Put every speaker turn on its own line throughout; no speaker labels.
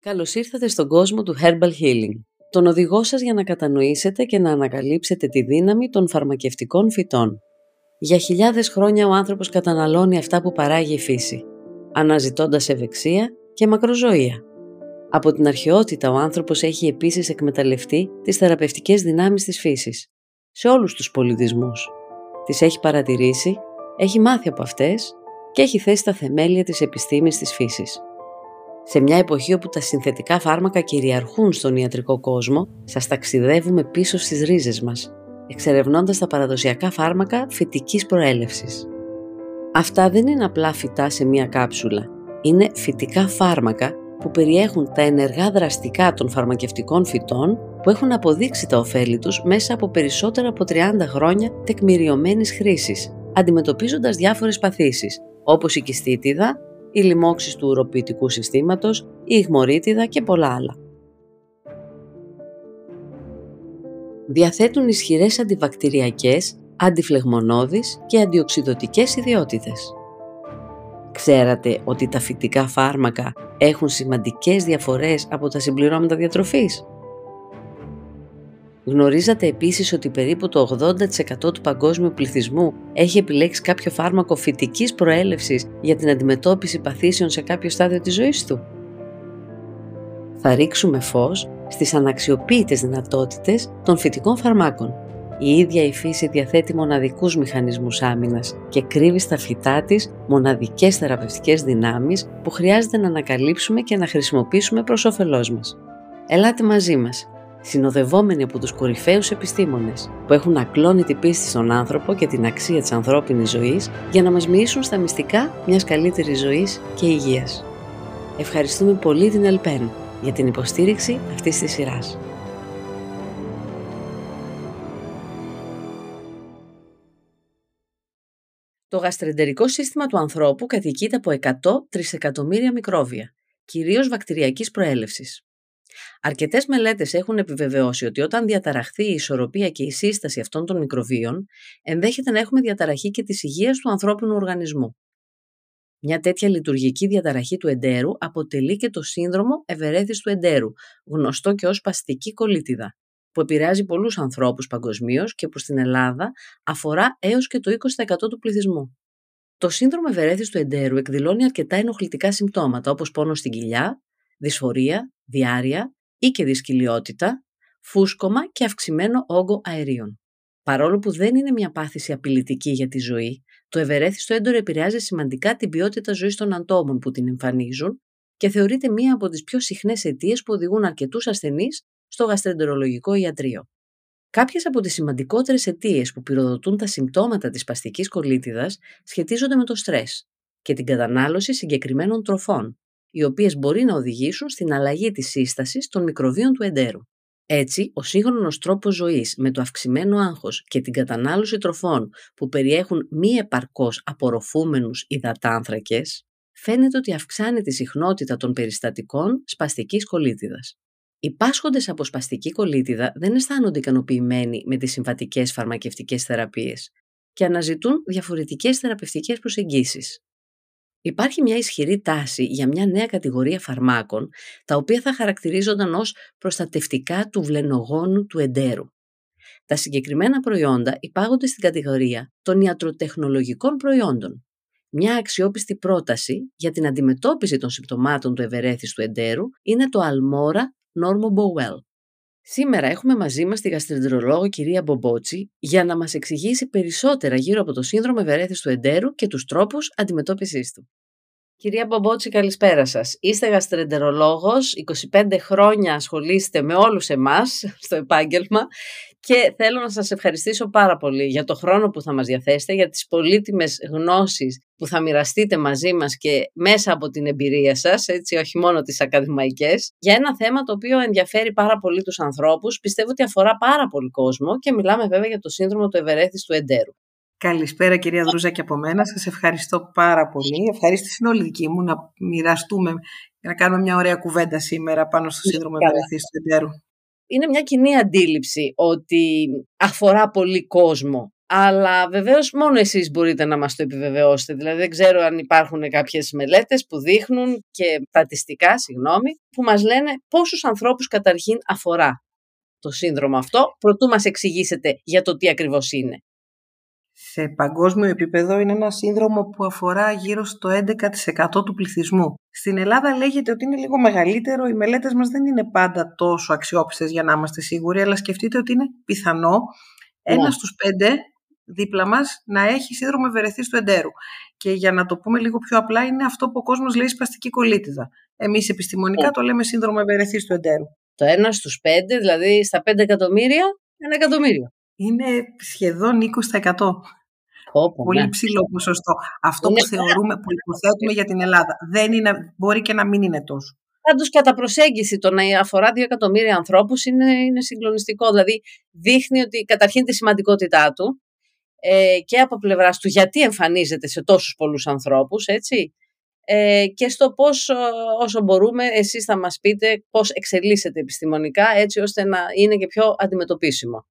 Καλώς ήρθατε στον κόσμο του Herbal Healing. Τον οδηγό σας για να κατανοήσετε και να ανακαλύψετε τη δύναμη των φαρμακευτικών φυτών. Για χιλιάδες χρόνια ο άνθρωπος καταναλώνει αυτά που παράγει η φύση, αναζητώντας ευεξία και μακροζωία. Από την αρχαιότητα ο άνθρωπος έχει επίσης εκμεταλλευτεί τις θεραπευτικές δυνάμεις της φύσης, σε όλους τους πολιτισμούς. Τις έχει παρατηρήσει, έχει μάθει από αυτές και έχει θέσει τα θεμέλια της επιστήμης της φύσης. Σε μια εποχή όπου τα συνθετικά φάρμακα κυριαρχούν στον ιατρικό κόσμο, σας ταξιδεύουμε πίσω στις ρίζες μας, εξερευνώντας τα παραδοσιακά φάρμακα φυτικής προέλευσης. Αυτά δεν είναι απλά φυτά σε μια κάψουλα. Είναι φυτικά φάρμακα που περιέχουν τα ενεργά δραστικά των φαρμακευτικών φυτών που έχουν αποδείξει τα ωφέλη τους μέσα από περισσότερα από 30 χρόνια τεκμηριωμένης χρήσης, αντιμετωπίζοντας διάφορες παθήσεις, όπως η κυστίτιδα, οι λοιμώξεις του ουροποιητικού συστήματος, η ιγμορίτιδα και πολλά άλλα. Διαθέτουν ισχυρές αντιβακτηριακές, αντιφλεγμονώδεις και αντιοξυδοτικές ιδιότητες. Ξέρατε ότι τα φυτικά φάρμακα έχουν σημαντικές διαφορές από τα συμπληρώματα διατροφής; Γνωρίζατε επίσης ότι περίπου το 80% του παγκόσμιου πληθυσμού έχει επιλέξει κάποιο φάρμακο φυτικής προέλευσης για την αντιμετώπιση παθήσεων σε κάποιο στάδιο της ζωής του; Θα ρίξουμε φως στις αναξιοποίητες δυνατότητες των φυτικών φαρμάκων. Η ίδια η φύση διαθέτει μοναδικούς μηχανισμούς άμυνας και κρύβει στα φυτά της μοναδικές θεραπευτικές δυνάμεις που χρειάζεται να ανακαλύψουμε και να χρησιμοποιήσουμε προς όφελός μας. Ελάτε μαζί μας συνοδευόμενοι από τους κορυφαίους επιστήμονες που έχουν ακλόνητη πίστη στον άνθρωπο και την αξία της ανθρώπινης ζωής για να μας μοιήσουν στα μυστικά μιας καλύτερης ζωής και υγείας. Ευχαριστούμε πολύ την Ελπέν για την υποστήριξη αυτής της σειράς. Το γαστρεντερικό σύστημα του ανθρώπου κατοικείται από 100 τρισεκατομμύρια μικρόβια, κυρίως βακτηριακής προέλευσης. Αρκετές μελέτες έχουν επιβεβαιώσει ότι όταν διαταραχθεί η ισορροπία και η σύσταση αυτών των μικροβίων, ενδέχεται να έχουμε διαταραχή και της υγείας του ανθρώπινου οργανισμού. Μια τέτοια λειτουργική διαταραχή του εντέρου αποτελεί και το σύνδρομο ευερέθης εντέρου, γνωστό και ως παστική κολίτιδα, που επηρεάζει πολλούς ανθρώπους παγκοσμίως και που στην Ελλάδα αφορά έως και το 20% του πληθυσμού. Το σύνδρομο ευερέθης του εντέρου εκδηλώνει αρκετά ενοχλητικά συμπτώματα όπως πόνο στην κοιλιά, δυσφορία, διάρρεια ή και δυσκυλιότητα, φούσκωμα και αυξημένο όγκο αερίων. Παρόλο που δεν είναι μια πάθηση απειλητική για τη ζωή, το ευερέθιστο έντορο επηρεάζει σημαντικά την ποιότητα ζωής των ατόμων που την εμφανίζουν και θεωρείται μία από τις πιο συχνές αιτίες που οδηγούν αρκετούς ασθενείς στο γαστρεντερολογικό ιατρείο. Κάποιες από τις σημαντικότερες αιτίες που πυροδοτούν τα συμπτώματα της παστικής κολίτιδα σχετίζονται με το στρες και την κατανάλωση συγκεκριμένων τροφών, οι οποίες μπορεί να οδηγήσουν στην αλλαγή της σύστασης των μικροβίων του εντέρου. Έτσι, ο σύγχρονος τρόπος ζωής με το αυξημένο άγχος και την κατανάλωση τροφών που περιέχουν μη επαρκώς απορροφούμενους υδατάνθρακες, φαίνεται ότι αυξάνει τη συχνότητα των περιστατικών σπαστικής κολίτιδας. Οι πάσχοντες από σπαστική κολίτιδα δεν αισθάνονται ικανοποιημένοι με τις συμβατικές φαρμακευτικές θεραπείες και αναζητούν διαφορετικές θεραπευτικές προσεγγίσεις. Υπάρχει μια ισχυρή τάση για μια νέα κατηγορία φαρμάκων, τα οποία θα χαρακτηρίζονταν ως προστατευτικά του βλενογόνου του εντέρου. Τα συγκεκριμένα προϊόντα υπάγονται στην κατηγορία των ιατροτεχνολογικών προϊόντων. Μια αξιόπιστη πρόταση για την αντιμετώπιση των συμπτωμάτων του ευερέθιστου εντέρου είναι το Almora Normo Bowell. Σήμερα έχουμε μαζί μας τη γαστρεντερολόγο κυρία Μπομπότσι για να μας εξηγήσει περισσότερα γύρω από το σύνδρομο ευερέθιστου εντέρου και τους τρόπους αντιμετώπισης του. Κυρία Μπομπότση, καλησπέρα σας. Είστε γαστρεντερολόγος, 25 χρόνια ασχολείστε με όλους εμάς στο επάγγελμα και θέλω να σας ευχαριστήσω πάρα πολύ για το χρόνο που θα μας διαθέσετε, για τις πολύτιμες γνώσεις που θα μοιραστείτε μαζί μας και μέσα από την εμπειρία σας, έτσι όχι μόνο τις ακαδημαϊκές, για ένα θέμα το οποίο ενδιαφέρει πάρα πολύ τους ανθρώπους, πιστεύω ότι αφορά πάρα πολύ κόσμο και μιλάμε βέβαια για το σύνδρομο του ευερέθιστου εντέρου.
Καλησπέρα κυρία Δρούζα και από μένα. Σας ευχαριστώ πάρα πολύ. Ευχαρίστηση είναι όλη δική μου να μοιραστούμε, να κάνουμε μια ωραία κουβέντα σήμερα πάνω στο σύνδρομο ευερεθής του εντέρου.
Είναι μια κοινή αντίληψη ότι αφορά πολύ κόσμο Αλλά βεβαίως μόνο εσείς μπορείτε να μας το επιβεβαιώσετε. Δηλαδή, δεν ξέρω αν υπάρχουν κάποιες μελέτες που δείχνουν και στατιστικά, συγγνώμη, που μας λένε πόσους ανθρώπους καταρχήν αφορά το σύνδρομο αυτό, προτού μας εξηγήσετε για το τι ακριβώς είναι.
Σε παγκόσμιο επίπεδο είναι ένα σύνδρομο που αφορά γύρω στο 11% του πληθυσμού. Στην Ελλάδα λέγεται ότι είναι λίγο μεγαλύτερο, οι μελέτες μας δεν είναι πάντα τόσο αξιόπιστες για να είμαστε σίγουροι, αλλά σκεφτείτε ότι είναι πιθανό ναι. ένα στους πέντε δίπλα μας να έχει σύνδρομο ευερεθής του εντέρου. Και για να το πούμε λίγο πιο απλά, είναι αυτό που ο κόσμος λέει σπαστική κολίτιδα. Εμείς επιστημονικά ναι. το λέμε σύνδρομο ευερεθής του εντέρου.
Το ένα στους πέντε, δηλαδή στα πέντε εκατομμύρια, ένα εκατομμύριο.
Είναι σχεδόν 20%. Πολύ ναι. ψηλό ποσοστό. Αυτό που θεωρούμε, που υποθέτουμε για την Ελλάδα. Δεν είναι, μπορεί και να μην είναι τόσο.
Πάντως, κατά προσέγγιση, το να αφορά δύο εκατομμύρια ανθρώπους είναι, είναι συγκλονιστικό. Δηλαδή, δείχνει ότι καταρχήν τη σημαντικότητά του ε, και από πλευράς του γιατί εμφανίζεται σε τόσους πολλούς ανθρώπους, έτσι. Ε, και στο πώς όσο μπορούμε εσείς θα μας πείτε πώς εξελίσσεται επιστημονικά έτσι ώστε να είναι και πιο αντιμετωπίσιμο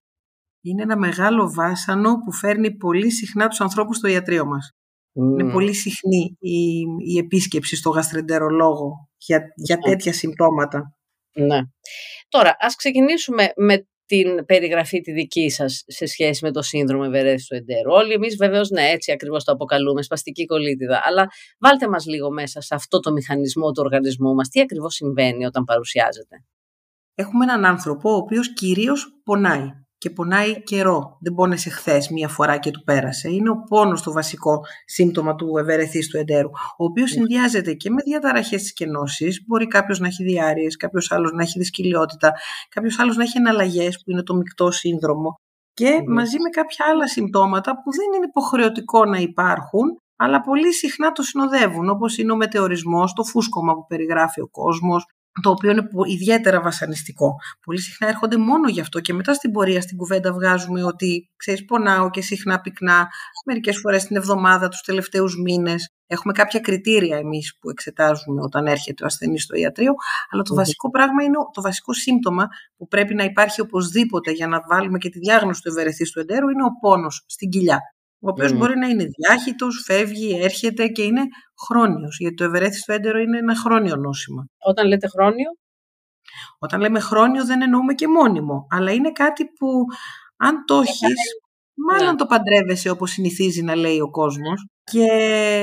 είναι ένα μεγάλο βάσανο που φέρνει πολύ συχνά τους ανθρώπους στο ιατρείο μας. Είναι πολύ συχνή η, η επίσκεψη στο γαστρεντερολόγο για, για τέτοια συμπτώματα.
Ναι. Τώρα, ας ξεκινήσουμε με την περιγραφή τη δική σας σε σχέση με το σύνδρομο ευερέθησης του εντέρου. Όλοι εμείς βεβαίως, ναι, έτσι ακριβώς το αποκαλούμε, σπαστική κολίτιδα, αλλά βάλτε μας λίγο μέσα σε αυτό το μηχανισμό του οργανισμού μας. Τι ακριβώς συμβαίνει όταν παρουσιάζεται;
Έχουμε έναν άνθρωπο ο οποίος κυρίως πονάει και πονάει καιρό. Δεν πόνεσε χθες μία φορά και του πέρασε. Είναι ο πόνος το βασικό σύμπτωμα του ευερεθή του εντέρου, ο οποίος ναι. συνδυάζεται και με διαταραχές της κενώσης. Μπορεί κάποιος να έχει διάρειε, κάποιος άλλος να έχει δυσκολιότητα, κάποιος άλλος να έχει εναλλαγές, που είναι το μεικτό σύνδρομο. Και μαζί με κάποια άλλα συμπτώματα που δεν είναι υποχρεωτικό να υπάρχουν, αλλά πολύ συχνά το συνοδεύουν, όπως είναι ο μετεωρισμός, το φούσκωμα που περιγράφει ο κόσμος, το οποίο είναι ιδιαίτερα βασανιστικό. Πολύ συχνά έρχονται μόνο γι' αυτό και μετά στην πορεία στην κουβέντα βγάζουμε ότι ξέρεις πονάω και συχνά πυκνά μερικές φορές την εβδομάδα, τους τελευταίους μήνες. Έχουμε κάποια κριτήρια εμείς που εξετάζουμε όταν έρχεται ο ασθενής στο ιατρείο, αλλά το βασικό πράγμα είναι το βασικό σύμπτωμα που πρέπει να υπάρχει οπωσδήποτε για να βάλουμε και τη διάγνωση του ευερεθής του εντέρου είναι ο πόνος στην κοιλιά ο οποίος μπορεί να είναι διάχυτος, φεύγει, έρχεται και είναι χρόνιος, γιατί το ευερέθιστο έντερο είναι ένα χρόνιο νόσημα.
Όταν λέτε χρόνιο;
Όταν λέμε χρόνιο δεν εννοούμε και μόνιμο, αλλά είναι κάτι που αν το έχεις, μάλλον ναι. το παντρεύεσαι όπως συνηθίζει να λέει ο κόσμος και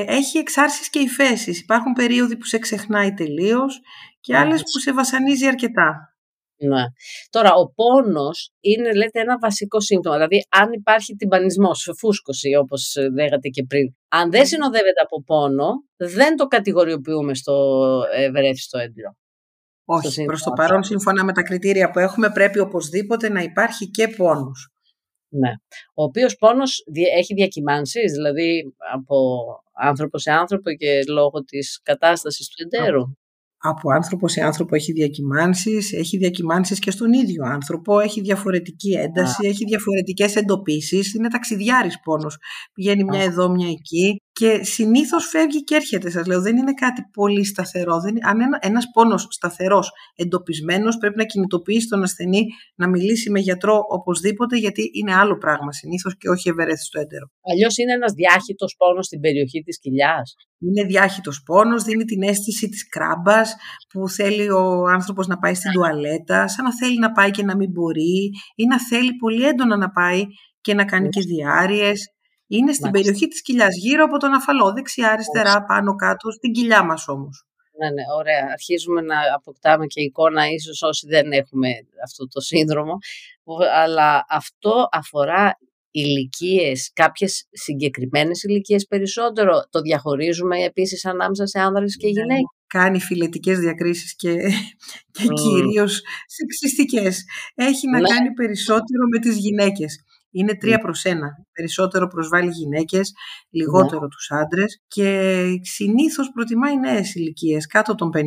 έχει εξάρσεις και υφέσεις. Υπάρχουν περίοδοι που σε ξεχνάει τελείως και άλλες που σε βασανίζει αρκετά.
Ναι. Τώρα, ο πόνος είναι, λέτε, ένα βασικό σύμπτωμα. Δηλαδή, αν υπάρχει τυμπανισμός, φούσκωση, όπως λέγατε και πριν, αν δεν συνοδεύεται από πόνο, δεν το κατηγοριοποιούμε στο ευερέθιστο έντυρο.
Όχι, προς το παρόν, σύμφωνα με τα κριτήρια που έχουμε, πρέπει οπωσδήποτε να υπάρχει και πόνος.
Ναι. Ο οποίος πόνος έχει διακυμάνσεις, δηλαδή από άνθρωπο σε άνθρωπο και λόγω της κατάστασης του εντέρου
από άνθρωπο σε άνθρωπο έχει διακυμάνσεις, έχει διακυμάνσεις και στον ίδιο άνθρωπο, έχει διαφορετική ένταση, έχει διαφορετικές εντοπίσεις, είναι ταξιδιάρης πόνος. Πηγαίνει μια εδώ, μια εκεί και συνήθως φεύγει και έρχεται, σας λέω, δεν είναι κάτι πολύ σταθερό. Δεν, αν ένα, ένας πόνος σταθερός, εντοπισμένος, πρέπει να κινητοποιήσει τον ασθενή να μιλήσει με γιατρό οπωσδήποτε, γιατί είναι άλλο πράγμα συνήθως και όχι ευερέθιστο έντερο.
Αλλιώς είναι ένας διάχυτος πόνος στην περιοχή της κοιλιάς.
Είναι διάχυτος πόνος, δίνει την αίσθηση της κράμπας που θέλει ο άνθρωπος να πάει στην τουαλέτα, σαν να θέλει να πάει και να μην μπορεί ή να θέλει πολύ έντονα να πάει και να κάνει και διάρειες. Είναι στην περιοχή της κοιλιάς, γύρω από τον αφαλό, δεξιά, αριστερά, πάνω, κάτω, στην κοιλιά μας όμως.
Ναι, ναι, ωραία. Αρχίζουμε να αποκτάμε και εικόνα, ίσως όσοι δεν έχουμε αυτό το σύνδρομο. Αλλά αυτό αφορά ηλικίες, κάποιες συγκεκριμένες ηλικίες περισσότερο. Το διαχωρίζουμε επίσης ανάμεσα σε άνδρες και ναι, γυναίκες.
Κάνει φιλετικές διακρίσεις και, και mm. κυρίως σεξιστικές. Έχει να ναι. κάνει περισσότερο με τις γυναίκες. Είναι τρία προς ένα. Περισσότερο προσβάλλει γυναίκες, λιγότερο ναι. τους άντρες και συνήθως προτιμάει νέες ηλικίες κάτω των 50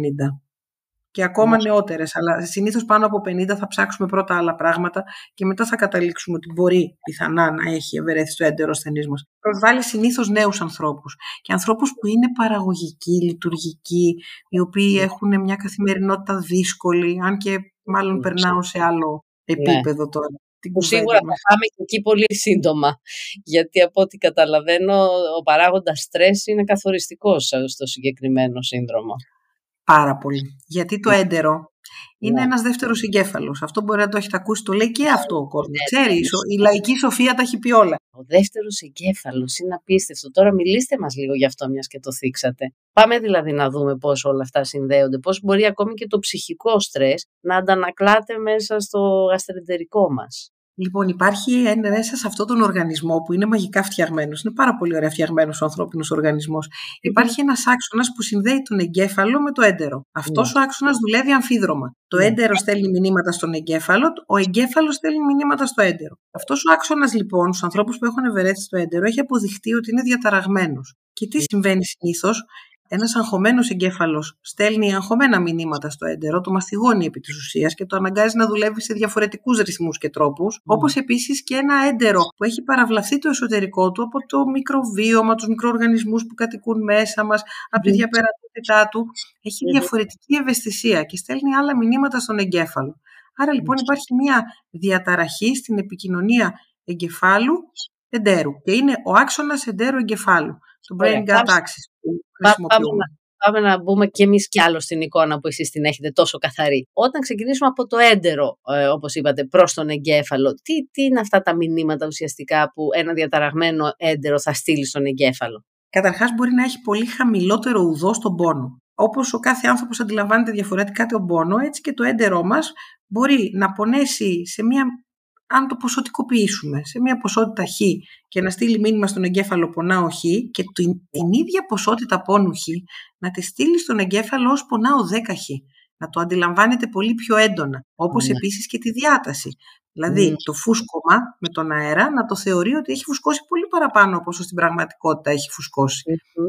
και ακόμα νεότερες. Αλλά συνήθως πάνω από 50 θα ψάξουμε πρώτα άλλα πράγματα και μετά θα καταλήξουμε ότι μπορεί πιθανά να έχει ευερέθει το έντερο ασθενής μας. Προσβάλλει συνήθως νέους ανθρώπους και ανθρώπους που είναι παραγωγικοί, λειτουργικοί, οι οποίοι έχουν μια καθημερινότητα δύσκολη, αν και μάλλον περνάω σε άλλο ναι. επίπεδο τώρα. Την
που σίγουρα θα πάμε και εκεί πολύ σύντομα. Γιατί από ό,τι καταλαβαίνω, ο παράγοντας στρες είναι καθοριστικός στο συγκεκριμένο σύνδρομο.
Πάρα πολύ. Γιατί το έντερο είναι ένας δεύτερος εγκέφαλος. Αυτό μπορεί να το έχετε ακούσει, το λέει και αυτό ο κόσμος. Ναι, Ξέρεις, ναι. η λαϊκή σοφία τα έχει πει όλα.
Ο δεύτερος εγκέφαλος είναι απίστευτο. Τώρα μιλήστε μας λίγο γι' αυτό, μιας και το θίξατε. Πάμε δηλαδή να δούμε πώς όλα αυτά συνδέονται. Πώς μπορεί ακόμη και το ψυχικό στρες να αντανακλάται μέσα στο γαστρεντερικό μας.
Λοιπόν, υπάρχει μέσα σε αυτόν τον οργανισμό που είναι μαγικά φτιαγμένος. Είναι πάρα πολύ ωραία φτιαγμένος ο ανθρώπινος οργανισμός. Υπάρχει ένας άξονας που συνδέει τον εγκέφαλο με το έντερο. Αυτός ναι. ο άξονας δουλεύει αμφίδρομα. Το ναι. έντερο στέλνει μηνύματα στον εγκέφαλο, ο εγκέφαλος στέλνει μηνύματα στο έντερο. Αυτός ο άξονας λοιπόν, στους ανθρώπους που έχουν ευερέθει στο έντερο, έχει αποδειχτεί ότι είναι διαταραγμένος. Και τι ναι. συμβαίνει συνήθως, ένας αγχωμένος εγκέφαλος στέλνει αγχωμένα μηνύματα στο έντερο, το μαστιγώνει επί της ουσίας και το αναγκάζει να δουλεύει σε διαφορετικούς ρυθμούς και τρόπους. Mm. Όπως επίσης και ένα έντερο που έχει παραβλαφθεί το εσωτερικό του από το μικροβίωμα, τους μικροοργανισμούς που κατοικούν μέσα μας, από τη διαπερατότητά του. Έχει διαφορετική ευαισθησία και στέλνει άλλα μηνύματα στον εγκέφαλο. Άρα λοιπόν υπάρχει μια διαταραχή στην επικοινωνία εγκεφάλου εντέρου και είναι ο άξονας εντέρου εγκεφάλου, το brain gut axis
χρησιμοποιούμε. Πάμε να μπούμε και εμείς κι άλλο στην εικόνα που εσείς την έχετε τόσο καθαρή. Όταν ξεκινήσουμε από το έντερο, ε, όπως είπατε, προς τον εγκέφαλο, τι, τι είναι αυτά τα μηνύματα ουσιαστικά που ένα διαταραγμένο έντερο θα στείλει στον εγκέφαλο;
Καταρχάς, μπορεί να έχει πολύ χαμηλότερο ουδό στον πόνο. Όπως ο κάθε άνθρωπος αντιλαμβάνεται διαφορετικά τον πόνο, έτσι και το έντερό μας μπορεί να πονέσει σε μια αν το ποσοτικοποιήσουμε σε μια ποσότητα χ και να στείλει μήνυμα στον εγκέφαλο πονάω χ και την, την ίδια ποσότητα πόνου χ να τη στείλει στον εγκέφαλο ως πονάω 10 χ. Να το αντιλαμβάνεται πολύ πιο έντονα. Όπως ναι. επίσης και τη διάταση. Δηλαδή ναι. το φούσκωμα με τον αέρα να το θεωρεί ότι έχει φουσκώσει πολύ παραπάνω από όσο στην πραγματικότητα έχει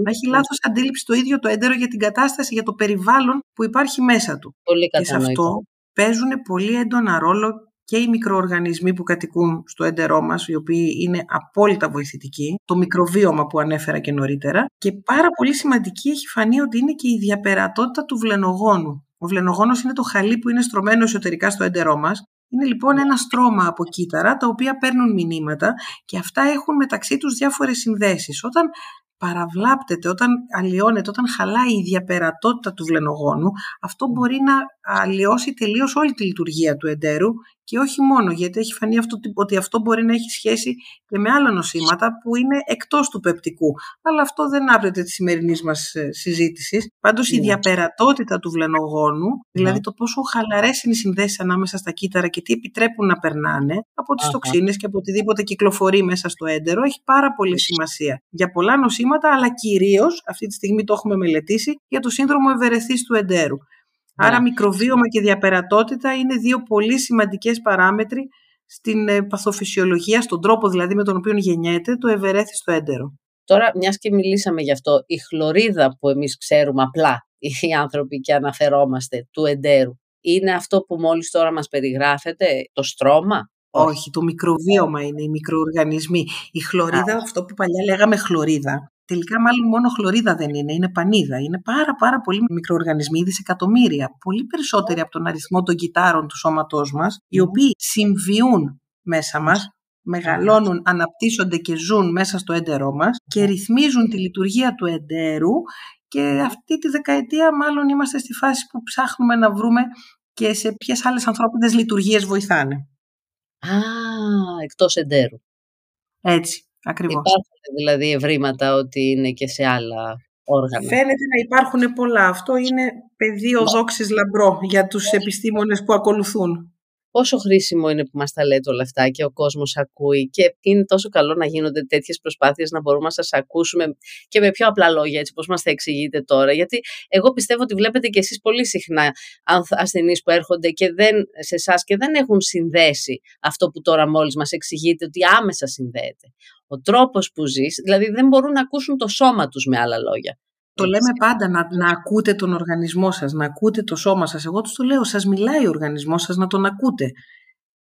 Να έχει λάθος αντίληψη το ίδιο το έντερο για την κατάσταση, για το περιβάλλον που υπάρχει μέσα του.
Πολύ
και σε αυτό παίζουν πολύ έντονα ρόλο και οι μικροοργανισμοί που κατοικούν στο έντερό μας, οι οποίοι είναι απόλυτα βοηθητικοί, το μικροβίωμα που ανέφερα και νωρίτερα και πάρα πολύ σημαντική έχει φανεί ότι είναι και η διαπερατότητα του βλενογόνου. Ο βλενογόνος είναι το χαλί που είναι στρωμένο εσωτερικά στο έντερό μας. Είναι λοιπόν ένα στρώμα από κύτταρα τα οποία παίρνουν μηνύματα και αυτά έχουν μεταξύ τους διάφορες συνδέσεις. Όταν παραβλάπτεται, όταν αλλοιώνεται, όταν χαλάει η διαπερατότητα του βλενογόνου, αυτό μπορεί να αλλοιώσει τελείως όλη τη λειτουργία του εντέρου και όχι μόνο, γιατί έχει φανεί αυτό, ότι αυτό μπορεί να έχει σχέση και με άλλα νοσήματα που είναι εκτός του πεπτικού. Αλλά αυτό δεν άπτεται της σημερινής μας ε, συζήτησης. Πάντως η ναι. διαπερατότητα του βλενογόνου, δηλαδή ναι. το πόσο χαλαρές είναι οι συνδέσεις ανάμεσα στα κύτταρα και τι επιτρέπουν να περνάνε από τις τοξίνες και από οτιδήποτε κυκλοφορεί μέσα στο έντερο, έχει πάρα πολύ σημασία για πολλά νοσήματα, αλλά κυρίως αυτή τη στιγμή το έχουμε μελετήσει για το σύνδρομο ευερεθής του εντέρου. Άρα ναι. μικροβίωμα και διαπερατότητα είναι δύο πολύ σημαντικές παράμετροι στην ε, παθοφυσιολογία, στον τρόπο δηλαδή με τον οποίο γεννιέται το ευερέθιστο έντερο.
Τώρα, μιας και μιλήσαμε γι' αυτό, η χλωρίδα που εμείς ξέρουμε απλά οι άνθρωποι και αναφερόμαστε του εντέρου, είναι αυτό που μόλις τώρα μας περιγράφεται, το στρώμα;
Όχι, το μικροβίωμα είναι οι μικροοργανισμοί. Η χλωρίδα, αυτό που παλιά λέγαμε χλωρίδα, Τελικά, μάλλον μόνο χλωρίδα δεν είναι, είναι πανίδα. Είναι πάρα, πάρα πολύ μικροοργανισμοί, δισεκατομμύρια. Πολύ περισσότεροι από τον αριθμό των κυτάρων του σώματός μας, οι οποίοι συμβιούν μέσα μας, μεγαλώνουν, αναπτύσσονται και ζουν μέσα στο έντερό μας και ρυθμίζουν τη λειτουργία του εντέρου. Και αυτή τη δεκαετία, μάλλον είμαστε στη φάση που ψάχνουμε να βρούμε και σε ποιες άλλες ανθρώπινες λειτουργίες βοηθάνε.
Α, εκτός εντέρου.
Έτσι. Ακριβώς.
Υπάρχουν δηλαδή ευρήματα ότι είναι και σε άλλα όργανα.
Φαίνεται να υπάρχουν πολλά. Αυτό είναι πεδίο δόξης λαμπρό για τους επιστήμονες που ακολουθούν
πόσο χρήσιμο είναι που μας τα λέτε όλα αυτά και ο κόσμος ακούει και είναι τόσο καλό να γίνονται τέτοιες προσπάθειες να μπορούμε να σας ακούσουμε και με πιο απλά λόγια έτσι πώς μας τα εξηγείτε τώρα γιατί εγώ πιστεύω ότι βλέπετε και εσείς πολύ συχνά ασθενείς που έρχονται και δεν, σε εσάς και δεν έχουν συνδέσει αυτό που τώρα μόλις μας εξηγείτε ότι άμεσα συνδέεται. Ο τρόπος που ζεις, δηλαδή δεν μπορούν να ακούσουν το σώμα τους με άλλα λόγια.
Το λέμε πάντα να, να ακούτε τον οργανισμό σας, να ακούτε το σώμα σας. Εγώ τους το λέω, σας μιλάει ο οργανισμός σας να τον ακούτε.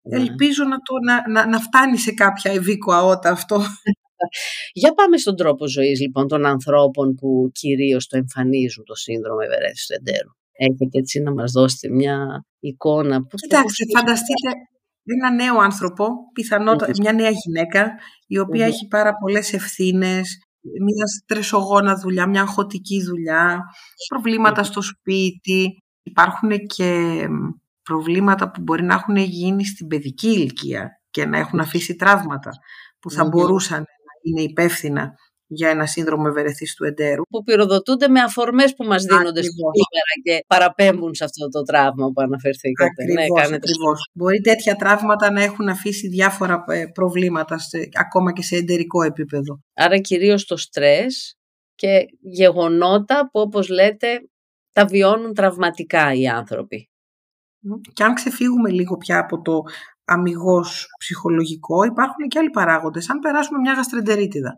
Ναι. Ελπίζω να, το, να, να, να φτάνει σε κάποια ευήκο αότα αυτό.
Για πάμε στον τρόπο ζωής λοιπόν των ανθρώπων που κυρίως το εμφανίζουν το σύνδρομο ευερέθησης του εντέρου. Έχετε έτσι να μας δώσετε μια εικόνα.
Κοιτάξτε, φανταστείτε, ένα νέο άνθρωπο, μια νέα γυναίκα, η οποια έχει πάρα πολλές ευθύνες, μια στρεσογόνα δουλειά, μια αγχωτική δουλειά, προβλήματα στο σπίτι. Υπάρχουν και προβλήματα που μπορεί να έχουν γίνει στην παιδική ηλικία και να έχουν αφήσει τραύματα που θα μπορούσαν να είναι υπεύθυνα για ένα σύνδρομο ευερεθής του εντέρου.
Που πυροδοτούνται με αφορμές που μας δίνονται σήμερα και παραπέμπουν σε αυτό το τραύμα που αναφερθήκατε.
Ναι, ακριβώς, ναι, ακριβώς. Μπορεί τέτοια τραύματα να έχουν αφήσει διάφορα ε, προβλήματα, ακόμα και σε εντερικό επίπεδο.
Άρα κυρίως το στρες και γεγονότα που όπως λέτε τα βιώνουν τραυματικά οι άνθρωποι.
Και αν ξεφύγουμε λίγο πια από το αμυγός ψυχολογικό, υπάρχουν και άλλοι παράγοντες. Αν περάσουμε μια γαστρεντερίτιδα.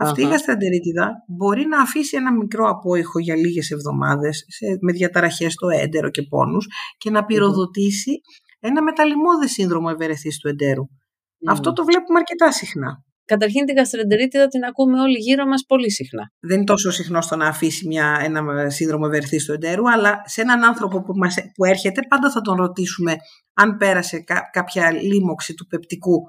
Αυτή η γαστρεντερίτιδα μπορεί να αφήσει ένα μικρό απόϊχο για λίγες εβδομάδες με διαταραχές στο έντερο και πόνους και να πυροδοτήσει ένα μεταλλημώδες σύνδρομο ευερεθής του εντέρου. Αυτό το βλέπουμε αρκετά συχνά.
Καταρχήν την γαστρεντερίτιδα την ακούμε όλοι γύρω μας πολύ συχνά.
Δεν είναι τόσο συχνό στο να αφήσει μια, ένα σύνδρομο ευερθής του εντέρου, αλλά σε έναν άνθρωπο που, μας, που έρχεται πάντα θα τον ρωτήσουμε αν πέρασε κάποια λίμωξη του πεπτικού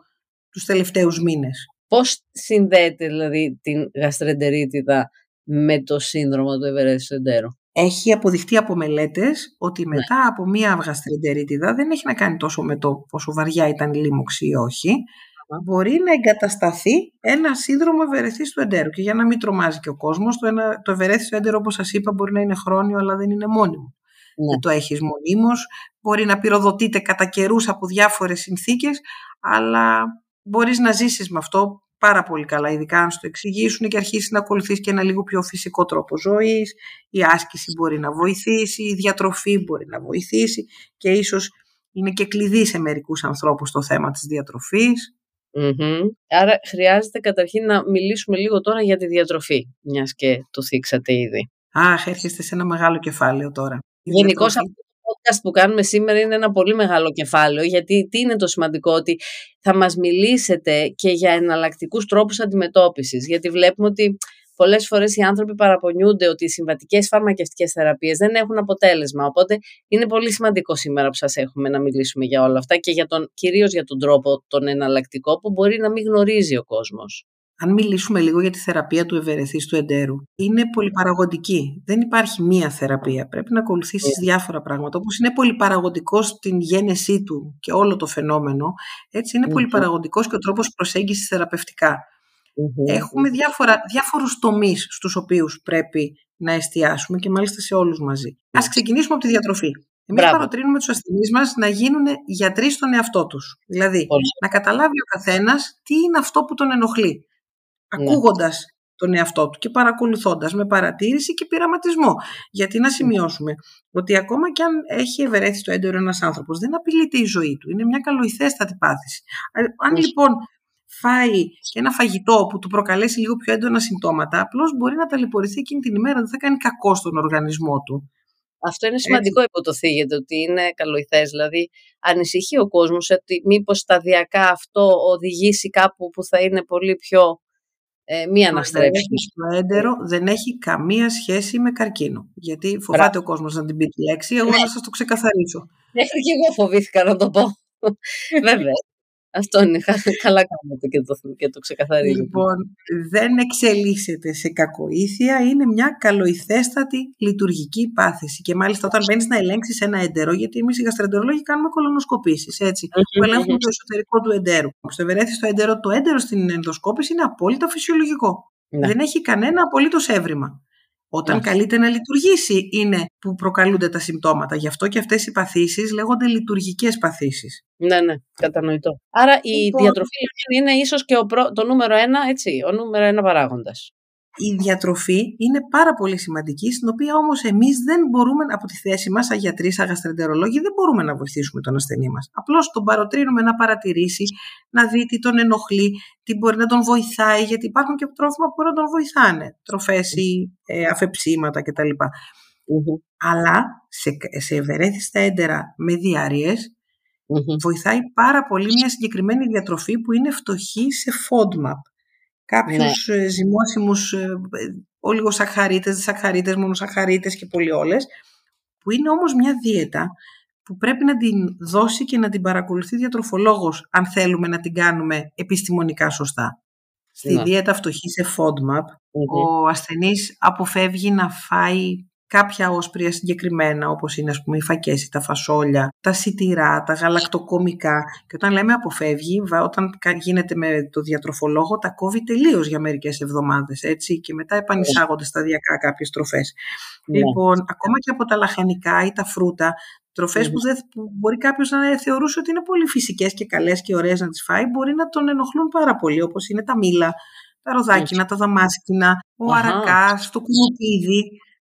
τους τελευταίους μήνες.
Πώς συνδέεται δηλαδή την γαστρεντερίτιδα με το σύνδρομο του ευερθής του εντέρου.
Έχει αποδειχτεί από μελέτες ότι ναι. μετά από μία γαστρεντερίτιδα δεν έχει να κάνει τόσο με το πόσο βαριά ήταν η λίμωξη ή όχι, μπορεί να εγκατασταθεί ένα σύνδρομο ευερεθή του εντέρου. Και για να μην τρομάζει και ο κόσμος, το, ένα, το ευερέθη του εντέρου, όπως σας είπα, μπορεί να είναι χρόνιο, αλλά δεν είναι μόνιμο. Ναι. Δεν το έχεις μονίμως. Μπορεί να πυροδοτείται κατά καιρούς από διάφορες συνθήκες, αλλά μπορείς να ζήσεις με αυτό πάρα πολύ καλά, ειδικά αν σου το εξηγήσουν και αρχίσεις να ακολουθείς και ένα λίγο πιο φυσικό τρόπο ζωής. Η άσκηση μπορεί να βοηθήσει, η διατροφή μπορεί να βοηθήσει και ίσως είναι και κλειδί σε μερικούς ανθρώπους το θέμα της διατροφής.
Άρα χρειάζεται καταρχήν να μιλήσουμε λίγο τώρα για τη διατροφή, μιας και το θίξατε ήδη.
Αχ, έρχεστε σε ένα μεγάλο κεφάλαιο τώρα.
Γενικώς αυτό το podcast που κάνουμε σήμερα είναι ένα πολύ μεγάλο κεφάλαιο, γιατί τι είναι το σημαντικό, ότι θα μας μιλήσετε και για εναλλακτικούς τρόπους αντιμετώπισης, γιατί βλέπουμε ότι Πολλές φορές οι άνθρωποι παραπονιούνται ότι οι συμβατικές φαρμακευτικές θεραπείες δεν έχουν αποτέλεσμα. Οπότε είναι πολύ σημαντικό σήμερα που σας έχουμε να μιλήσουμε για όλα αυτά και για τον, κυρίως για τον τρόπο τον εναλλακτικό που μπορεί να μην γνωρίζει ο κόσμος.
Αν μιλήσουμε λίγο για τη θεραπεία του ευερεθής του εντέρου, είναι πολυπαραγωγική. Δεν υπάρχει μία θεραπεία. Πρέπει να ακολουθήσεις yeah. διάφορα πράγματα. Όπως είναι πολυπαραγωγικό στην γένεσή του και όλο το φαινόμενο, έτσι είναι mm-hmm. πολυπαραγωγικός και ο τρόπος προσέγγισης θεραπευτικά. Έχουμε διάφορα, διάφορους τομείς στους οποίους πρέπει να εστιάσουμε και μάλιστα σε όλους μαζί. Ας ξεκινήσουμε από τη διατροφή. Εμείς Μπράβο. παροτρύνουμε τους ασθενείς μας να γίνουν γιατροί στον εαυτό τους. Δηλαδή, να καταλάβει ο καθένας τι είναι αυτό που τον ενοχλεί. Ναι. Ακούγοντας τον εαυτό του και παρακολουθώντας με παρατήρηση και πειραματισμό. Γιατί να σημειώσουμε ότι ακόμα και αν έχει ευερέθει το έντερο ένας άνθρωπος, δεν απειλείται η ζωή του. Είναι μια καλοηθέστατη πάθηση. Αν λοιπόν φάει και ένα φαγητό που του προκαλέσει λίγο πιο έντονα συμπτώματα, απλώς μπορεί να ταλαιπωρηθεί εκείνη την ημέρα, δεν θα κάνει κακό στον οργανισμό του.
Αυτό είναι σημαντικό που το θίγεται, ότι είναι καλοηθέ. Δηλαδή, ανησυχεί ο κόσμος ότι μήπως σταδιακά αυτό οδηγήσει κάπου που θα είναι πολύ πιο ε, μη αναστρέψιμο.
Το έντερο δεν έχει καμία σχέση με καρκίνο. Γιατί φοβάται ο κόσμος να την πει τη λέξη, εγώ ναι. να σας το ξεκαθαρίσω.
Μέχρι και εγώ φοβήθηκα να το πω. Βέβαια. Αυτό είναι. Καλά κάνετε και το, και το ξεκαθαρίζετε.
Λοιπόν, δεν εξελίσσεται σε κακοήθεια. Είναι μια καλοηθέστατη λειτουργική πάθηση. Και μάλιστα όταν μπαίνεις να ελέγξεις ένα εντερό, γιατί εμείς οι γαστρεντερολόγοι κάνουμε κολονοσκοπήσεις, έτσι, που ελέγχουμε το εσωτερικό του εντέρου. Στο ευερέθιστο εντερό, το έντερο στην ενδοσκόπηση είναι απόλυτα φυσιολογικό. Ναι. Δεν έχει κανένα απολύτως έβριμα. Όταν ναι. καλείται να λειτουργήσει είναι που προκαλούνται τα συμπτώματα. Γι' αυτό και αυτές οι παθήσεις λέγονται λειτουργικές παθήσεις.
Ναι, ναι, κατανοητό. Άρα η λοιπόν, διατροφή είναι ίσως και ο το νούμερο ένα, έτσι, ο νούμερο ένα παράγοντας
η διατροφή είναι πάρα πολύ σημαντική, στην οποία όμως εμείς δεν μπορούμε, από τη θέση μας, σαν γιατροί, σαν γαστρεντερολόγοι, δεν μπορούμε να βοηθήσουμε τον ασθενή μας. Απλώς τον παροτρύνουμε να παρατηρήσει, να δει τι τον ενοχλεί, τι μπορεί να τον βοηθάει, γιατί υπάρχουν και τρόφιμα που μπορεί να τον βοηθάνε. Τροφές ή ε, αφεψίματα κτλ. Αλλά σε, σε ευερέθιστα έντερα με διαρρειες βοηθάει πάρα πολύ μια συγκεκριμένη διατροφή που είναι φτωχή σε FODMAP κάποιους ναι. Ε, ζυμώσιμους ε, ολιγοσαχαρίτες, δισαχαρίτες, μονοσαχαρίτες και πολυόλες, που είναι όμως μια δίαιτα που πρέπει να την δώσει και να την παρακολουθεί διατροφολόγος αν θέλουμε να την κάνουμε επιστημονικά σωστά. Στη
Ναι.
δίαιτα φτωχής σε FODMAP,
Μμμ.
ο ασθενής αποφεύγει να φάει κάποια όσπρια συγκεκριμένα, όπως είναι ας πούμε οι φακές, ή τα φασόλια, τα σιτηρά, τα γαλακτοκομικά. Και όταν λέμε αποφεύγει, βα- όταν κα- γίνεται με το διατροφολόγο, τα κόβει τελείως για μερικές εβδομάδες, έτσι, και μετά επανεισάγονται σταδιακά κάποιες τροφές.
Ναι.
Λοιπόν, ακόμα και από τα λαχανικά ή τα φρούτα, τροφές
Μμμ.
που, δεν, που μπορεί κάποιος να θεωρούσε ότι είναι πολύ φυσικές και καλές και ωραίες να τις φάει, μπορεί να τον ενοχλούν πάρα πολύ, όπως είναι τα μήλα, τα ροδάκινα, τα δαμάσκηνα, ο
Αχα.
αρακάς, το κουνουπίδι,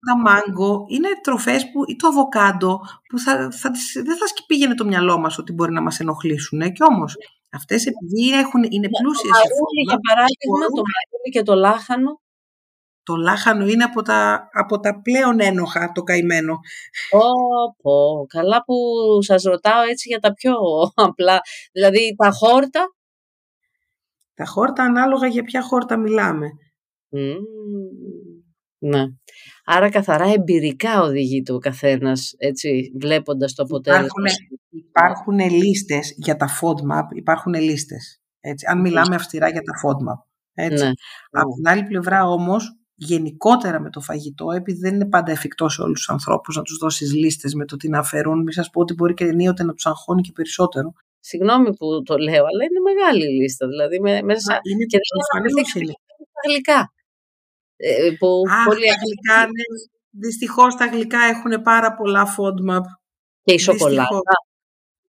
τα μάγκο. Είναι τροφές που, ή το αβοκάντο που θα, θα τις, δεν θα σκ- πήγαινε το μυαλό μας ότι μπορεί να μας ενοχλήσουν. Ε, και όμως αυτές επειδή έχουν, είναι
Το
πλούσιες σε
μαρούλι,
φόλα,
για παράδειγμα,
μπορούν-
το μαρούλι και το λάχανο.
το λάχανο είναι από τα, από τα πλέον ένοχα το καημένο.
Πω, πω. Καλά που σας ρωτάω έτσι για τα πιο απλά. Δηλαδή τα χόρτα.
Τα χόρτα ανάλογα για ποια χόρτα μιλάμε.
Μμμ. Ναι. Άρα καθαρά εμπειρικά οδηγείται ο καθένας, έτσι, βλέποντας το αποτέλεσμα.
Υπάρχουν, υπάρχουν λίστες για τα FODMAP, υπάρχουν λίστες. Έτσι, αν μιλάμε αυστηρά για τα FODMAP. Έτσι.
Ναι.
Από την άλλη πλευρά όμως, γενικότερα με το φαγητό, επειδή δεν είναι πάντα εφικτό σε όλους τους ανθρώπους να τους δώσεις λίστες με το τι να αφαιρούν, μην σας πω ότι μπορεί και ενίοτε να τους αγχώνει και περισσότερο.
Συγγνώμη που το λέω, αλλά είναι μεγάλη η λίστα. Δηλαδή με- μέσα
Μα είναι
και δεν
προφανώς
αναφερθήκαμε
είναι.
και στα γλυκά. Ε, που
Αχ,
πολύ
τα γλυκά, ναι. Δυστυχώς τα γλυκά έχουν πάρα πολλά FODMAP.
Και η σοκολάτα.
Δυστυχώς.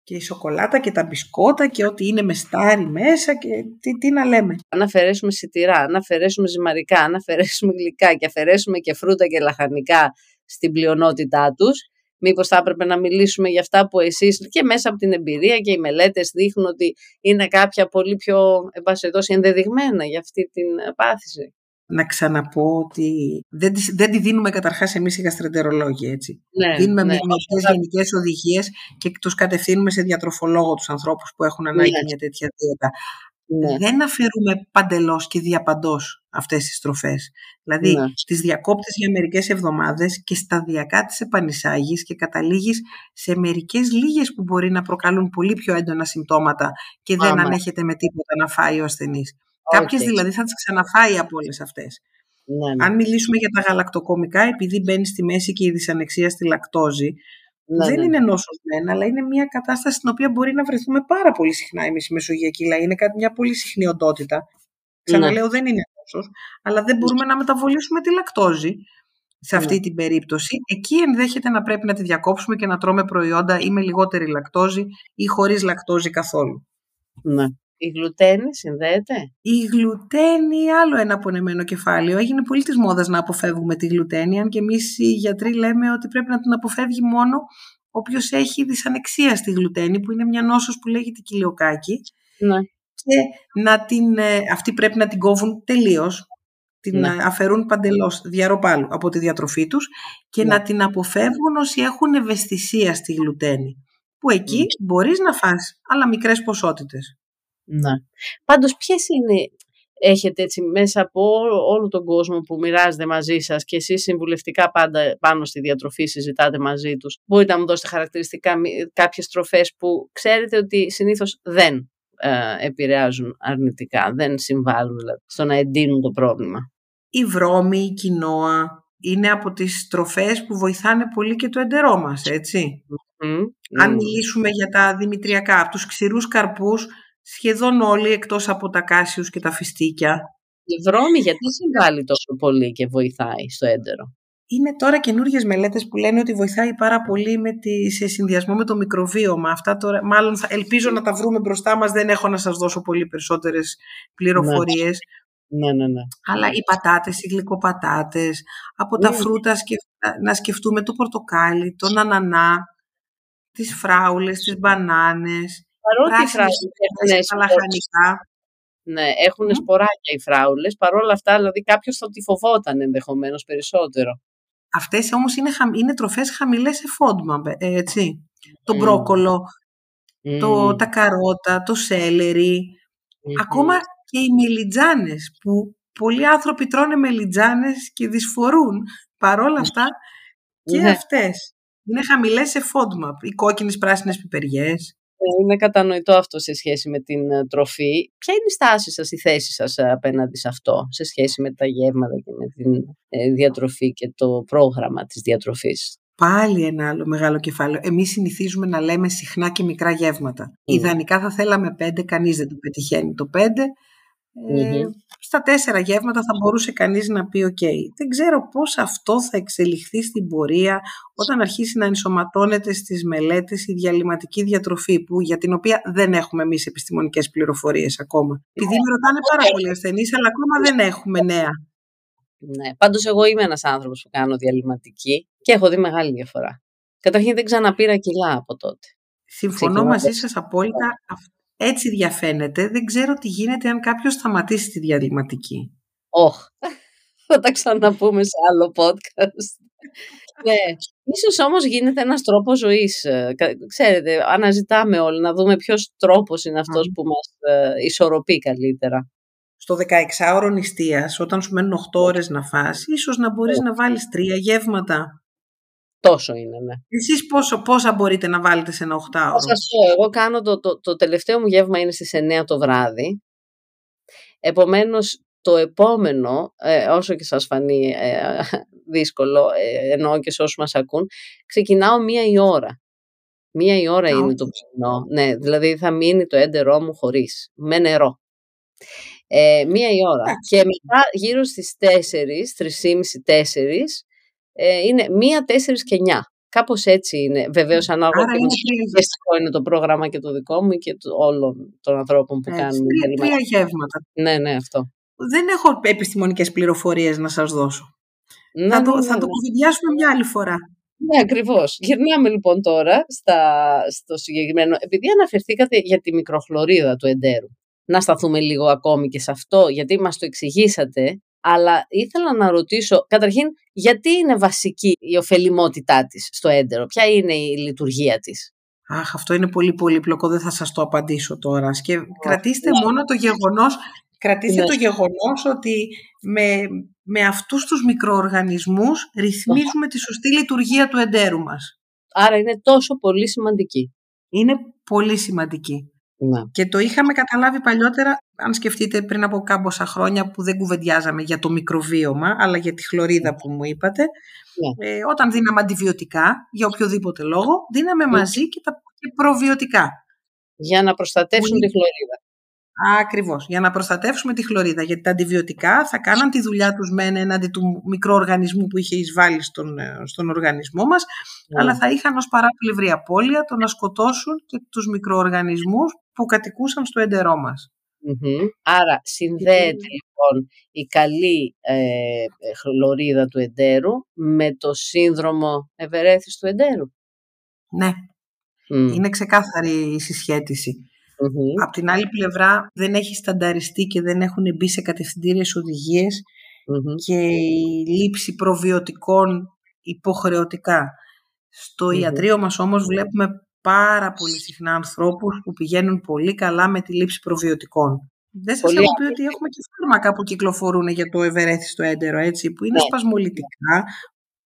Και η σοκολάτα και τα μπισκότα και ό,τι είναι με στάρι μέσα και τι, τι να λέμε.
Αν αφαιρέσουμε σιτηρά, αν αφαιρέσουμε ζυμαρικά, αν αφαιρέσουμε γλυκά και αφαιρέσουμε και φρούτα και λαχανικά στην πλειονότητά τους, μήπως θα έπρεπε να μιλήσουμε για αυτά που εσείς και μέσα από την εμπειρία και οι μελέτες δείχνουν ότι είναι κάποια πολύ πιο εν πάση περιπτώσει, ενδεδειγμένα για αυτή την πάθηση.
Να ξαναπώ ότι δεν, τη- δεν τη δίνουμε καταρχάς εμείς οι γαστρεντερολόγοι, έτσι.
Ναι,
Δίνουμε
ναι,
ναι, μερικές γενικές οδηγίες και τους κατευθύνουμε σε διατροφολόγο τους ανθρώπους που έχουν ανάγκη
Ναι.
μια τέτοια δίαιτα.
ναι,
Δεν αφαιρούμε παντελώς και διαπαντός αυτές τις τροφές. Δηλαδή,
Ναι.
τις διακόπτεις για μερικές εβδομάδες και σταδιακά τις επανεισάγεις και καταλήγεις σε μερικές λίγες που μπορεί να προκαλούν πολύ πιο έντονα συμπτώματα και δεν
Άμα.
ανέχεται με τίποτα να φάει ο ασθενής.
Οκ.
Κάποιες δηλαδή θα τις ξαναφάει από όλες αυτές.
ναι, ναι,
Αν μιλήσουμε για τα γαλακτοκομικά, επειδή μπαίνει στη μέση και η δυσανεξία στη λακτόζη,
ναι,
δεν
ναι.
είναι νόσος μεν, αλλά είναι μια κατάσταση στην οποία μπορεί να βρεθούμε πάρα πολύ συχνά εμείς οι μεσογειακοί λαοί. Είναι κάτι, μια πολύ συχνή οντότητα. Ξαναλέω, δεν είναι νόσος, αλλά δεν μπορούμε να μεταβολήσουμε τη λακτόζη σε αυτή
Ναι.
την περίπτωση. Εκεί ενδέχεται να πρέπει να τη διακόψουμε και να τρώμε προϊόντα ή με λιγότερη λακτόζη ή χωρίς λακτόζη καθόλου.
ναι. Η γλουτένη συνδέεται;
Η γλουτένη, άλλο ένα απονεμένο κεφάλαιο. Έγινε πολύ της μόδας να αποφεύγουμε τη γλουτένη, αν και εμείς οι γιατροί λέμε ότι πρέπει να την αποφεύγει μόνο όποιος έχει δυσανεξία στη γλουτένη, που είναι μια νόσος που λέγεται κοιλιοκάκι.
Ναι.
Και να την, ε, αυτή πρέπει να την κόβουν τελείως, την
Ναι.
ε, αφαιρούν παντελώς διαρροπάλου από τη διατροφή τους και
Ναι.
να την αποφεύγουν όσοι έχουν ευαισθησία στη γλουτένη. Που εκεί
Ναι.
μπορείς να φας, αλλά μικρές ποσότητες.
Ναι. Πάντως ποιες είναι, έχετε έτσι μέσα από όλο, όλο τον κόσμο που μοιράζεται μαζί σας και εσείς συμβουλευτικά πάντα πάνω στη διατροφή συζητάτε μαζί τους. Μπορείτε να μου δώσετε χαρακτηριστικά μη- κάποιες τροφές που ξέρετε ότι συνήθως δεν ε, επηρεάζουν αρνητικά, δεν συμβάλλουν δηλαδή, στο να εντείνουν το πρόβλημα;
η βρώμη, η κοινόα είναι από τις τροφές που βοηθάνε πολύ και το εντερό μας, έτσι.
Μμ,
Αν
μμ.
μιλήσουμε για τα δημητριακά, από τους ξηρούς καρπούς, σχεδόν όλοι εκτός από τα κάσιους και τα φιστίκια,
Η βρώμη γιατί συμβάλλει τόσο πολύ και βοηθάει στο έντερο;
είναι τώρα καινούριε μελέτες που λένε ότι βοηθάει πάρα πολύ με τη, σε συνδυασμό με το μικροβίωμα. Αυτά τώρα, μάλλον θα, ελπίζω να τα βρούμε μπροστά μας, δεν έχω να σας δώσω πολύ περισσότερες πληροφορίες.
Ναι, ναι, ναι.
Αλλά οι πατάτες, οι γλυκοπατάτες, από τα
Mm.
φρούτα σκεφ- να σκεφτούμε το πορτοκάλι, τον ανανά, τις φράουλες, τις μπανάνες,
Παρότι οι
πράσινες
φράουλες
σούπες,
έχουν
τα λαχανικά.
Ναι, έχουν
Μμ.
σποράκια οι φράουλες. Παρ' όλα αυτά, δηλαδή κάποιος θα τη φοβόταν ενδεχομένως περισσότερο.
Αυτές όμως είναι, χαμ- είναι τροφές χαμηλές σε φόντμα, ε, έτσι. Το
Μμ.
μπρόκολο, το,
Μμ.
τα καρότα, το σέλερι,
Μμμ.
ακόμα και οι μελιτζάνες που πολλοί άνθρωποι τρώνε μελιτζάνες και δυσφορούν. Παρόλα αυτά και
Ναι.
αυτές. είναι χαμηλές σε FODMAP, οι κόκκινες πράσινες πιπεριές.
Ε, είναι κατανοητό αυτό σε σχέση με την ε, τροφή. Ποια είναι η στάση σας, η θέση σας ε, απέναντι σε αυτό, σε σχέση με τα γεύματα και με την διατροφή και το πρόγραμμα της διατροφής;
Πάλι ένα άλλο μεγάλο κεφάλαιο. Εμείς συνηθίζουμε να λέμε συχνά και μικρά γεύματα. Ιδανικά θα θέλαμε πέντε, κανείς δεν το πετυχαίνει το πέντε. Ε, στα τέσσερα γεύματα θα μπορούσε κανείς να πει «ΟΚ». Δεν ξέρω πώς αυτό θα εξελιχθεί στην πορεία όταν αρχίσει να ενσωματώνεται στις μελέτες η διαλυματική διατροφή που, για την οποία δεν έχουμε εμείς επιστημονικές πληροφορίες ακόμα. Επειδή με ρωτάνε πάρα πολλοί ασθενείς αλλά ακόμα δεν έχουμε νέα.
Ναι, πάντως εγώ είμαι ένας άνθρωπος που κάνω διαλυματική και έχω δει μεγάλη διαφορά. Καταρχήν δεν ξαναπήρα κιλά από τότε.
Συμφωνώ μαζί σας απόλυτα έτσι διαφαίνεται. Δεν ξέρω τι γίνεται αν κάποιος σταματήσει τη διαλυματική.
Όχι. Θα τα ξαναπούμε σε άλλο podcast. ναι. Ίσως όμως γίνεται ένας τρόπος ζωής. Ε, ξέρετε, αναζητάμε όλοι να δούμε ποιος τρόπος είναι αυτός που μας ε, ισορροπεί καλύτερα.
Στο 16ωρο νηστείας, όταν σου μένουν 8 ώρες να φας, ίσως να μπορείς ναι. να βάλεις τρία γεύματα
Τόσο είναι, ναι.
Εσείς πόσο, πόσα μπορείτε να βάλετε σε ένα οχτάωρο.
Θα σας πω, εγώ κάνω το, το, το τελευταίο μου γεύμα είναι στις 9 το βράδυ. Επομένως, το επόμενο, ε, όσο και σας φανεί ε, δύσκολο, ε, εννοώ και σε όσους μας ακούν, ξεκινάω μία η ώρα. Μία η ώρα είναι το ψινό. Ναι, δηλαδή θα μείνει το έντερό μου χωρίς, με νερό. Ε, μία η ώρα. Και μετά γύρω στις 4, 3,5-4, ε, είναι μία, τέσσερις και εννιά. Κάπως έτσι είναι. Βεβαίως, ανάλογα και με το είναι το πρόγραμμα και το δικό μου και το, όλων των ανθρώπων που κάνουν.
Τρία, τρία γεύματα.
Ναι, ναι, αυτό.
Δεν έχω επιστημονικές πληροφορίες να σας δώσω. Ναι, θα, το, ναι, θα το ναι. κουβεντιάσουμε μια άλλη φορά.
Ναι, ακριβώς. Γυρνάμε λοιπόν τώρα στα, στο συγκεκριμένο. Επειδή αναφερθήκατε για τη μικροχλωρίδα του εντέρου, να σταθούμε λίγο ακόμη και σε αυτό, γιατί μας το εξηγήσατε αλλά ήθελα να ρωτήσω, καταρχήν, γιατί είναι βασική η ωφελημότητά της στο έντερο, ποια είναι η λειτουργία της;
Αχ, αυτό είναι πολύ πολύπλοκο, δεν θα σας το απαντήσω τώρα. Και κρατήστε ναι. μόνο το γεγονός, κρατήστε ναι. το γεγονός ότι με, με αυτούς τους μικροοργανισμούς ρυθμίζουμε τη σωστή λειτουργία του εντέρου μας.
Άρα είναι τόσο πολύ σημαντική.
Είναι πολύ σημαντική. Ναι. Και το είχαμε καταλάβει παλιότερα, αν σκεφτείτε πριν από κάμποσα χρόνια που δεν κουβεντιάζαμε για το μικροβίωμα, αλλά για τη χλωρίδα που μου είπατε. Ναι. Ε, όταν δίναμε αντιβιωτικά, για οποιοδήποτε λόγο, δίναμε ναι. μαζί και τα και προβιωτικά.
Για να προστατεύσουν τη χλωρίδα.
Ακριβώς. Για να προστατεύσουμε τη χλωρίδα. Γιατί τα αντιβιωτικά θα κάναν τη δουλειά τους μεν έναντι του μικροοργανισμού που είχε εισβάλει στον, ε, στον οργανισμό μας, ναι. αλλά θα είχαν ως παράπλευρη απώλεια το να σκοτώσουν και τους μικροοργανισμούς που κατοικούσαν στο έντερό μα.
Άρα συνδέεται λοιπόν η καλή ε, χλωρίδα του εντέρου με το σύνδρομο ευερέθης του εντέρου.
Ναι, είναι ξεκάθαρη η συσχέτιση. Απ' την άλλη πλευρά δεν έχει στανταριστεί και δεν έχουν μπει σε κατευθυντήριες και η λήψη προβιωτικών υποχρεωτικά. Στο ιατρείο μας όμως βλέπουμε πάρα πολύ συχνά ανθρώπους που πηγαίνουν πολύ καλά με τη λήψη προβιωτικών. Δεν σας έχω πει ότι έχουμε και φάρμακα που κυκλοφορούν για το ευερέθιστο έντερο, έτσι, που είναι ναι. σπασμολητικά,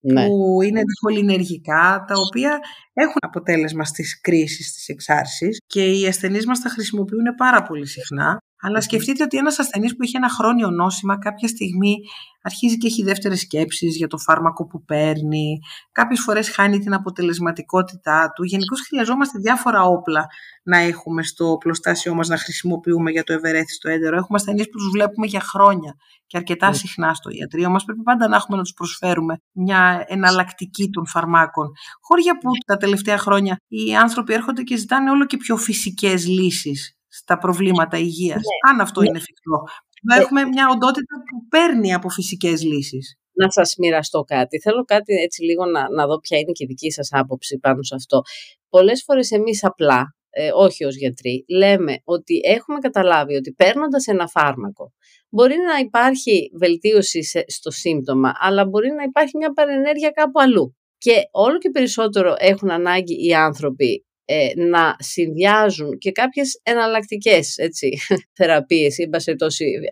ναι. που είναι διχολυνεργικά, τα οποία έχουν αποτέλεσμα στις κρίσεις, στις εξάρσεις και οι ασθενείς μας τα χρησιμοποιούν πάρα πολύ συχνά αλλά σκεφτείτε ότι ένας ασθενής που έχει ένα χρόνιο νόσημα κάποια στιγμή αρχίζει και έχει δεύτερες σκέψεις για το φάρμακο που παίρνει, κάποιες φορές χάνει την αποτελεσματικότητά του. Γενικώς χρειαζόμαστε διάφορα όπλα να έχουμε στο πλωστάσιό μας να χρησιμοποιούμε για το ευερέθιστο έντερο. Έχουμε ασθενείς που τους βλέπουμε για χρόνια και αρκετά ναι. συχνά στο ιατρείο μας. Πρέπει πάντα να έχουμε να τους προσφέρουμε μια εναλλακτική των φαρμάκων. Χώρια που τα τελευταία χρόνια οι άνθρωποι έρχονται και ζητάνε όλο και πιο φυσικές λύσεις στα προβλήματα υγείας, ναι. αν αυτό ναι. είναι εφικτό. Να ε, έχουμε μια οντότητα που παίρνει από φυσικές λύσεις.
Να σας μοιραστώ κάτι. Θέλω κάτι έτσι λίγο να, να δω ποια είναι και η δική σας άποψη πάνω σε αυτό. Πολλές φορές εμείς απλά, ε, όχι ως γιατροί, λέμε ότι έχουμε καταλάβει ότι παίρνοντας ένα φάρμακο μπορεί να υπάρχει βελτίωση στο σύμπτωμα, αλλά μπορεί να υπάρχει μια παρενέργεια κάπου αλλού. Και όλο και περισσότερο έχουν ανάγκη οι άνθρωποι ε, να συνδυάζουν και κάποιες εναλλακτικές έτσι, θεραπείες ή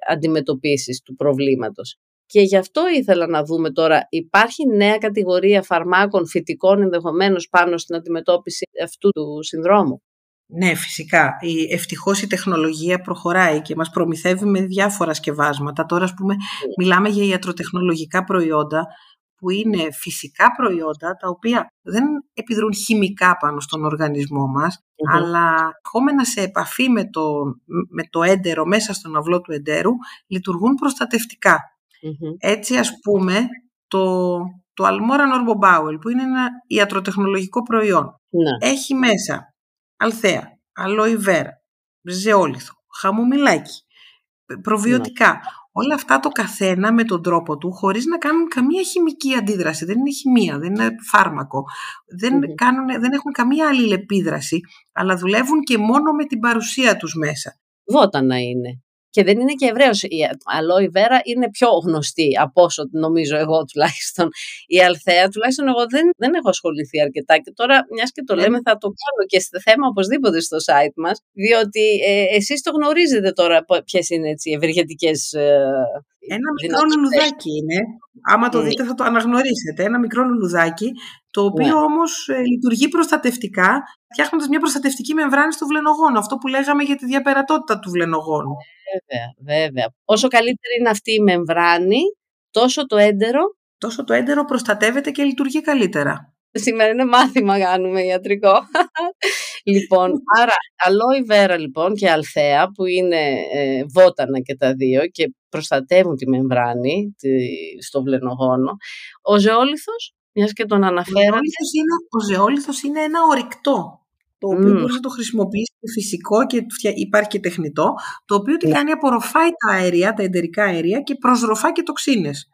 αντιμετωπίσεις του προβλήματος. Και γι' αυτό ήθελα να δούμε τώρα, υπάρχει νέα κατηγορία φαρμάκων φυτικών ενδεχομένως πάνω στην αντιμετώπιση αυτού του συνδρόμου;
Ναι, φυσικά. Η, ευτυχώς η τεχνολογία προχωράει και μας προμηθεύει με διάφορα σκευάσματα. Τώρα, ας πούμε, ναι. μιλάμε για ιατροτεχνολογικά προϊόντα που είναι φυσικά προϊόντα τα οποία δεν επιδρούν χημικά πάνω στον οργανισμό μας, αλλά ερχόμενα σε επαφή με το, με το έντερο μέσα στον αυλό του εντέρου, λειτουργούν προστατευτικά. Έτσι, ας πούμε, το, το Almora Norbo που είναι ένα ιατροτεχνολογικό προϊόν, ναι. έχει μέσα αλθέα, αλόι βέρα, ζεόλιθο, χαμομηλάκι, προβιωτικά. Ναι. Όλα αυτά το καθένα με τον τρόπο του, χωρίς να κάνουν καμία χημική αντίδραση. Δεν είναι χημεία, δεν είναι φάρμακο. Δεν, κάνουν, δεν έχουν καμία αλληλεπίδραση, αλλά δουλεύουν και μόνο με την παρουσία τους μέσα.
Βότανα είναι και δεν είναι και ευρέως. Η αλόη βέρα είναι πιο γνωστή από όσο νομίζω εγώ τουλάχιστον. Η αλθέα τουλάχιστον εγώ δεν, δεν έχω ασχοληθεί αρκετά και τώρα μιας και το ναι. λέμε θα το κάνω και στο θέμα οπωσδήποτε στο site μας διότι ε, εσείς το γνωρίζετε τώρα ποιες είναι έτσι, οι ευεργετικές ε,
ένα μικρό λουλουδάκι είναι. Άμα το ναι. δείτε θα το αναγνωρίσετε. Ένα μικρό λουλουδάκι, το οποίο ναι. όμως ε, λειτουργεί προστατευτικά, φτιάχνοντας μια προστατευτική μεμβράνη στο βλενογόνο. Αυτό που λέγαμε για τη διαπερατότητα του βλενογόνου.
Βέβαια, βέβαια. Όσο καλύτερη είναι αυτή η μεμβράνη, τόσο το έντερο...
Τόσο το έντερο προστατεύεται και λειτουργεί καλύτερα.
Σήμερα είναι μάθημα κάνουμε ιατρικό. λοιπόν, άρα αλόη βέρα λοιπόν και αλθέα που είναι ε, βότανα και τα δύο και προστατεύουν τη μεμβράνη τη, στο βλενογόνο. Ο ζεόλιθος, μιας και τον αναφέραμε.
Ο ζεόλιθος είναι, είναι ένα ορυκτό το οποίο mm. μπορείς να το χρησιμοποιήσεις φυσικό και υπάρχει και τεχνητό, το οποίο τι ναι. κάνει απορροφάει τα αέρια, τα εντερικά αέρια και προσροφά και τοξίνες.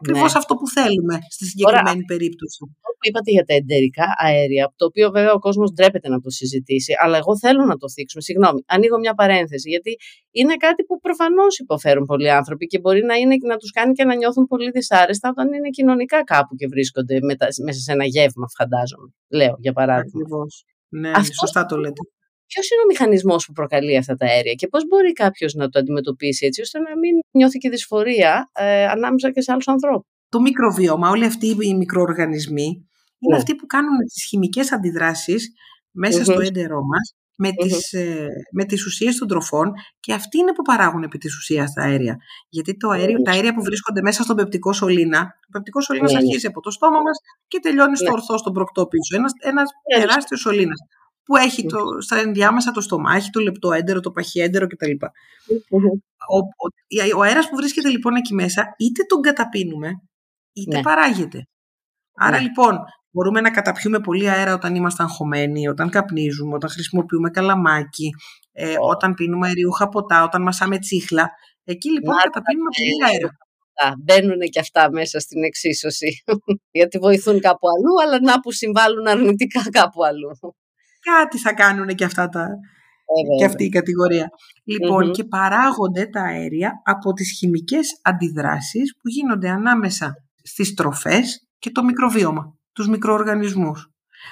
Ακριβώς ναι. αυτό που θέλουμε στη συγκεκριμένη Ωραία. περίπτωση.
Αυτό που είπατε για τα εντερικά αέρια, το οποίο βέβαια ο κόσμος ντρέπεται να το συζητήσει, αλλά εγώ θέλω να το θίξουμε. Συγγνώμη, ανοίγω μια παρένθεση, γιατί είναι κάτι που προφανώς υποφέρουν πολλοί άνθρωποι και μπορεί να, είναι, να τους κάνει και να νιώθουν πολύ δυσάρεστα όταν είναι κοινωνικά κάπου και βρίσκονται μέσα σε ένα γεύμα, φαντάζομαι. Λέω για παράδειγμα.
Ακριβώς. Ναι, σωστά το λέτε.
Ποιος είναι ο μηχανισμός που προκαλεί αυτά τα αέρια και πώς μπορεί κάποιος να το αντιμετωπίσει έτσι ώστε να μην νιώθει και δυσφορία ε, ανάμεσα και σε άλλους ανθρώπους;
Το μικροβίωμα, όλοι αυτοί οι μικροοργανισμοί, είναι ναι. αυτοί που κάνουν τις χημικές αντιδράσεις στο έντερό μας με, mm τις, ε, με τις ουσίες των τροφών και αυτοί είναι που παράγουν επί της ουσίας τα αέρια. Γιατί το αέριο, τα αέρια που βρίσκονται μέσα στον πεπτικό σωλήνα, ο πεπτικός σωλήνας ναι, ναι. αρχίζει από το στόμα μας και τελειώνει στο ορθό, στον προκτό πίσω. Ένας, ένας τεράστιος σωλήνας που έχει το, στα ενδιάμεσα το στομάχι, το λεπτό έντερο, το παχιέντερο κτλ. Ο, ο, ο αέρας που βρίσκεται λοιπόν εκεί μέσα, είτε τον καταπίνουμε, είτε ναι. παράγεται. Άρα ναι. λοιπόν, μπορούμε να καταπιούμε πολύ αέρα όταν είμαστε αγχωμένοι, όταν καπνίζουμε, όταν χρησιμοποιούμε καλαμάκι, ε, όταν πίνουμε αεριούχα ποτά, όταν μασάμε τσίχλα. Εκεί λοιπόν να, καταπίνουμε πολύ αέρα.
Μπαίνουν και αυτά μέσα στην εξίσωση. Γιατί βοηθούν κάπου αλλού, αλλά να που συμβάλλουν αρνητικά κάπου αλλού
κάτι θα κάνουν και αυτά τα, και αυτή η κατηγορία. Λοιπόν, και παράγονται τα αέρια από τις χημικές αντιδράσεις που γίνονται ανάμεσα στις τροφές και το μικροβίωμα, τους μικροοργανισμούς.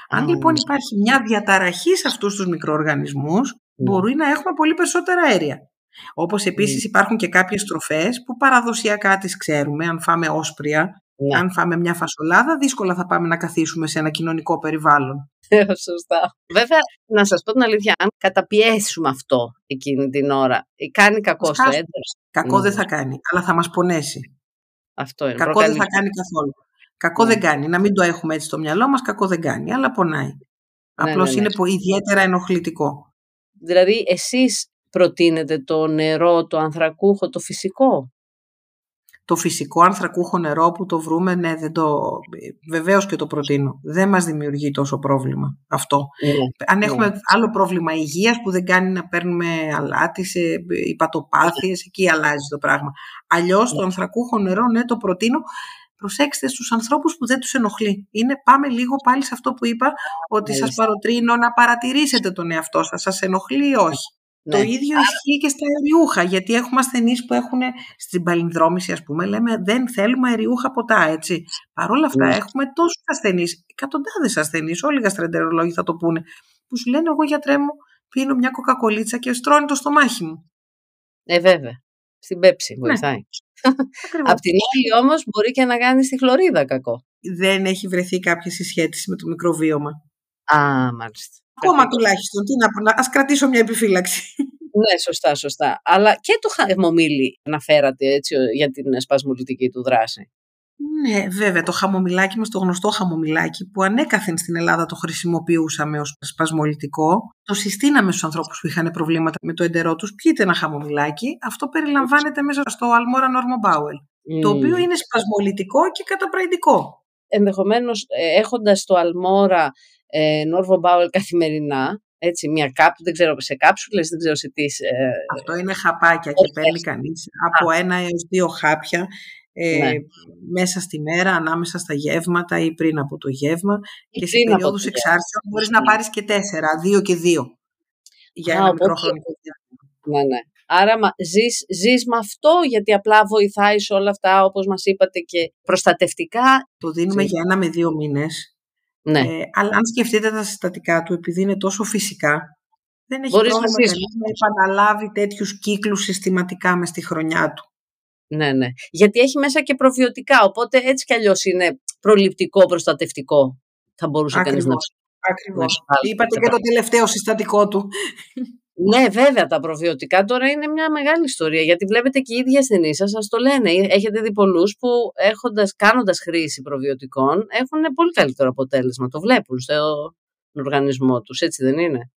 Αν λοιπόν υπάρχει μια διαταραχή σε αυτούς τους μικροοργανισμούς, μπορεί να έχουμε πολύ περισσότερα αέρια. Όπως επίσης υπάρχουν και κάποιες τροφές που παραδοσιακά τις ξέρουμε, αν φάμε όσπρια, ναι. Αν φάμε μια φασολάδα, δύσκολα θα πάμε να καθίσουμε σε ένα κοινωνικό περιβάλλον.
Σωστά. Βέβαια, να σας πω την αλήθεια, αν καταπιέσουμε αυτό εκείνη την ώρα, κάνει κακό στο έντερο.
Κακό δεν θα κάνει, αλλά θα μας πονέσει.
Αυτό είναι.
Κακό δεν θα κάνει καθόλου. Κακό δεν ναι. κάνει. Να μην το έχουμε έτσι στο μυαλό μας, κακό δεν κάνει, αλλά πονάει. Ναι, Απλώς ναι, είναι ιδιαίτερα ενοχλητικό.
Δηλαδή, εσείς προτείνετε το νερό, το ανθρακούχο, το φυσικό;
Το φυσικό ανθρακούχο νερό που το βρούμε, ναι, δεν το, βεβαίως και το προτείνω. Δεν μας δημιουργεί τόσο πρόβλημα αυτό. Ναι, Αν ναι. έχουμε άλλο πρόβλημα υγείας που δεν κάνει να παίρνουμε αλάτι σε υπατοπάθειες, εκεί αλλάζει το πράγμα. Αλλιώς το ναι. ανθρακούχο νερό, ναι, το προτείνω. Προσέξτε στους ανθρώπους που δεν τους ενοχλεί. Είναι, πάμε λίγο πάλι σε αυτό που είπα, ότι σας παροτρύνω να παρατηρήσετε τον εαυτό σας. Σας ενοχλεί ή όχι; Το ναι. ίδιο ισχύει και στα αεριούχα, γιατί έχουμε ασθενείς που έχουν στην παλινδρόμηση, ας πούμε, λέμε δεν θέλουμε αεριούχα ποτά, έτσι. Παρ' όλα αυτά, ναι. έχουμε τόσους ασθενείς, εκατοντάδες ασθενείς, όλοι οι γαστρεντερολόγοι θα το πούνε, που σου λένε: Εγώ γιατρέ μου, πίνω μια κοκακολίτσα και στρώνει το στομάχι μου.
Ε, βέβαια. Στην πέψη ναι. βοηθάει. Ναι. Απ' την άλλη όμως μπορεί και να κάνει στη χλωρίδα κακό.
Δεν έχει βρεθεί κάποια συσχέτιση με το μικροβίωμα.
Α, μάλιστα.
Ακόμα τουλάχιστον. Τι να πω, ας κρατήσω μια επιφύλαξη.
Ναι, σωστά, σωστά. Αλλά και το χαμομήλι αναφέρατε έτσι για την σπασμολητική του δράση.
Ναι, βέβαια, το χαμομηλάκι μας, το γνωστό χαμομηλάκι που ανέκαθεν στην Ελλάδα το χρησιμοποιούσαμε ως σπασμολητικό, το συστήναμε στους ανθρώπους που είχαν προβλήματα με το εντερό τους, πείτε ένα χαμομηλάκι, αυτό περιλαμβάνεται μέσα στο Almora Normo το οποίο είναι σπασμολητικό και καταπραϊντικό.
Ενδεχομένως, ε, έχοντας το Almora ε, Normo καθημερινά, έτσι, μια κάπου, δεν ξέρω, σε κάψουλες, δεν ξέρω σε τι. Ε,
αυτό είναι χαπάκια και παίρνει κανείς από ένα έως δύο χάπια ε, ναι. μέσα στη μέρα, ανάμεσα στα γεύματα ή πριν από το γεύμα και σε περίοδους εξάρτησης μπορείς να πάρεις και τέσσερα, δύο και δύο για ένα μικρό χρονικό διάστημα.
Ναι, ναι. Άρα ζεις, ζεις με αυτό γιατί απλά βοηθάει σε όλα αυτά όπως μας είπατε και προστατευτικά.
Το δίνουμε για ένα με δύο μήνες. Ναι. Ε, αλλά αν σκεφτείτε τα συστατικά του επειδή είναι τόσο φυσικά δεν έχει Μπορείς πρόβλημα να, να επαναλάβει τέτοιους κύκλους συστηματικά μες στη χρονιά του.
Ναι, ναι. Γιατί έχει μέσα και προβιωτικά, οπότε έτσι κι αλλιώς είναι προληπτικό, προστατευτικό. Θα μπορούσε κανείς να...
Ακριβώς. Είπατε και το τελευταίο συστατικό του.
Ναι, βέβαια, τα προβιωτικά τώρα είναι μια μεγάλη ιστορία. Γιατί βλέπετε και οι ίδιοι ασθενείς σας, το λένε. Έχετε δει πολλούς που έχοντας, κάνοντας χρήση προβιωτικών έχουν πολύ καλύτερο αποτέλεσμα. Το βλέπουν στον οργανισμό τους, έτσι δεν είναι;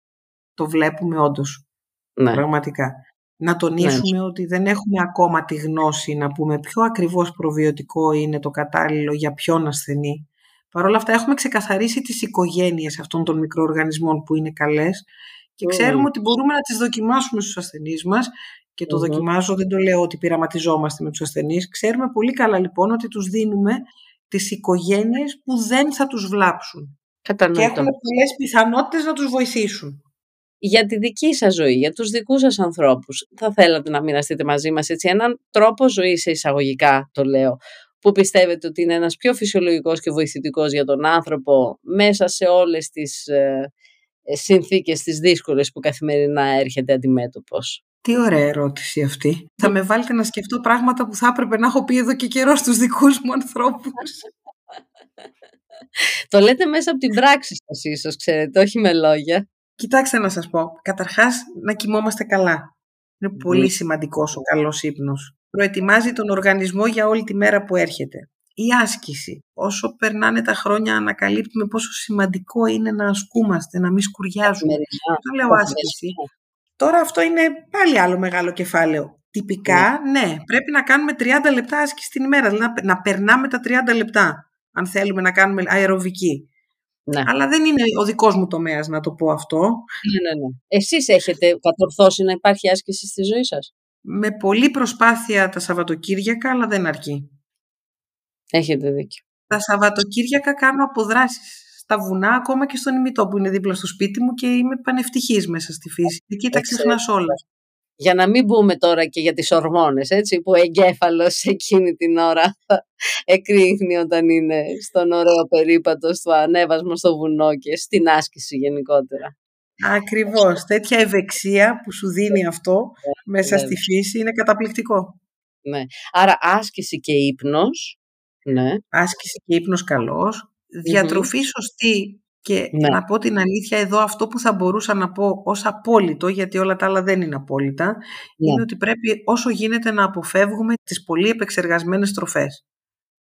Το βλέπουμε όντως. Ναι. Πραγματικά να τονίσουμε ναι. ότι δεν έχουμε ακόμα τη γνώση να πούμε ποιο ακριβώς προβιωτικό είναι το κατάλληλο για ποιον ασθενή. Παρ' όλα αυτά έχουμε ξεκαθαρίσει τις οικογένειες αυτών των μικροοργανισμών που είναι καλές και ξέρουμε ότι μπορούμε να τις δοκιμάσουμε στους ασθενείς μας και το δοκιμάζω, δεν το λέω ότι πειραματιζόμαστε με τους ασθενείς. Ξέρουμε πολύ καλά λοιπόν ότι τους δίνουμε τις οικογένειες που δεν θα τους βλάψουν.
Κατανοητό.
Και έχουν πολλές πιθανότητες να τους βοηθήσουν
για τη δική σας ζωή, για τους δικούς σας ανθρώπους. Θα θέλατε να μοιραστείτε μαζί μας έτσι έναν τρόπο ζωής εισαγωγικά το λέω, που πιστεύετε ότι είναι ένας πιο φυσιολογικός και βοηθητικός για τον άνθρωπο μέσα σε όλες τις ε, ε συνθήκες τις δύσκολες που καθημερινά έρχεται αντιμέτωπος.
Τι ωραία ερώτηση αυτή. Θα με βάλετε να σκεφτώ πράγματα που θα έπρεπε να έχω πει εδώ και καιρό στους δικούς μου ανθρώπους.
το λέτε μέσα από την πράξη σας ίσως, ξέρετε, όχι με λόγια.
Κοιτάξτε να σας πω. Καταρχάς, να κοιμόμαστε καλά. Είναι πολύ σημαντικός ο καλός ύπνος. Προετοιμάζει τον οργανισμό για όλη τη μέρα που έρχεται. Η άσκηση. Όσο περνάνε τα χρόνια ανακαλύπτουμε πόσο σημαντικό είναι να ασκούμαστε, να μην σκουριάζουμε. Το λέω άσκηση. Τώρα αυτό είναι πάλι άλλο μεγάλο κεφάλαιο. Τυπικά, ναι. ναι, πρέπει να κάνουμε 30 λεπτά άσκηση την ημέρα, δηλαδή να, να περνάμε τα 30 λεπτά, αν θέλουμε να κάνουμε αεροβική. Ναι. Αλλά δεν είναι ο δικός μου τομέας να το πω αυτό.
Ναι, ναι, ναι. Εσείς έχετε κατορθώσει να υπάρχει άσκηση στη ζωή σας;
Με πολλή προσπάθεια τα Σαββατοκύριακα, αλλά δεν αρκεί.
Έχετε δίκιο.
Τα Σαββατοκύριακα κάνω αποδράσεις στα βουνά, ακόμα και στον ημιτό που είναι δίπλα στο σπίτι μου και είμαι πανευτυχής μέσα στη φύση. Εκεί τα ξεχνάς όλας
για να μην μπούμε τώρα και για τις ορμόνες, έτσι, που ο εγκέφαλος εκείνη την ώρα θα εκρίνει όταν είναι στον ωραίο περίπατο, στο ανέβασμα στο βουνό και στην άσκηση γενικότερα.
Ακριβώς. Τέτοια ευεξία που σου δίνει αυτό ναι, μέσα στη φύση είναι καταπληκτικό.
Ναι. Άρα άσκηση και ύπνος. Ναι.
Άσκηση και ύπνος καλός. σωστή και ναι. να πω την αλήθεια, εδώ αυτό που θα μπορούσα να πω ως απόλυτο, γιατί όλα τα άλλα δεν είναι απόλυτα, ναι. είναι ότι πρέπει όσο γίνεται να αποφεύγουμε τις πολύ επεξεργασμένες τροφές.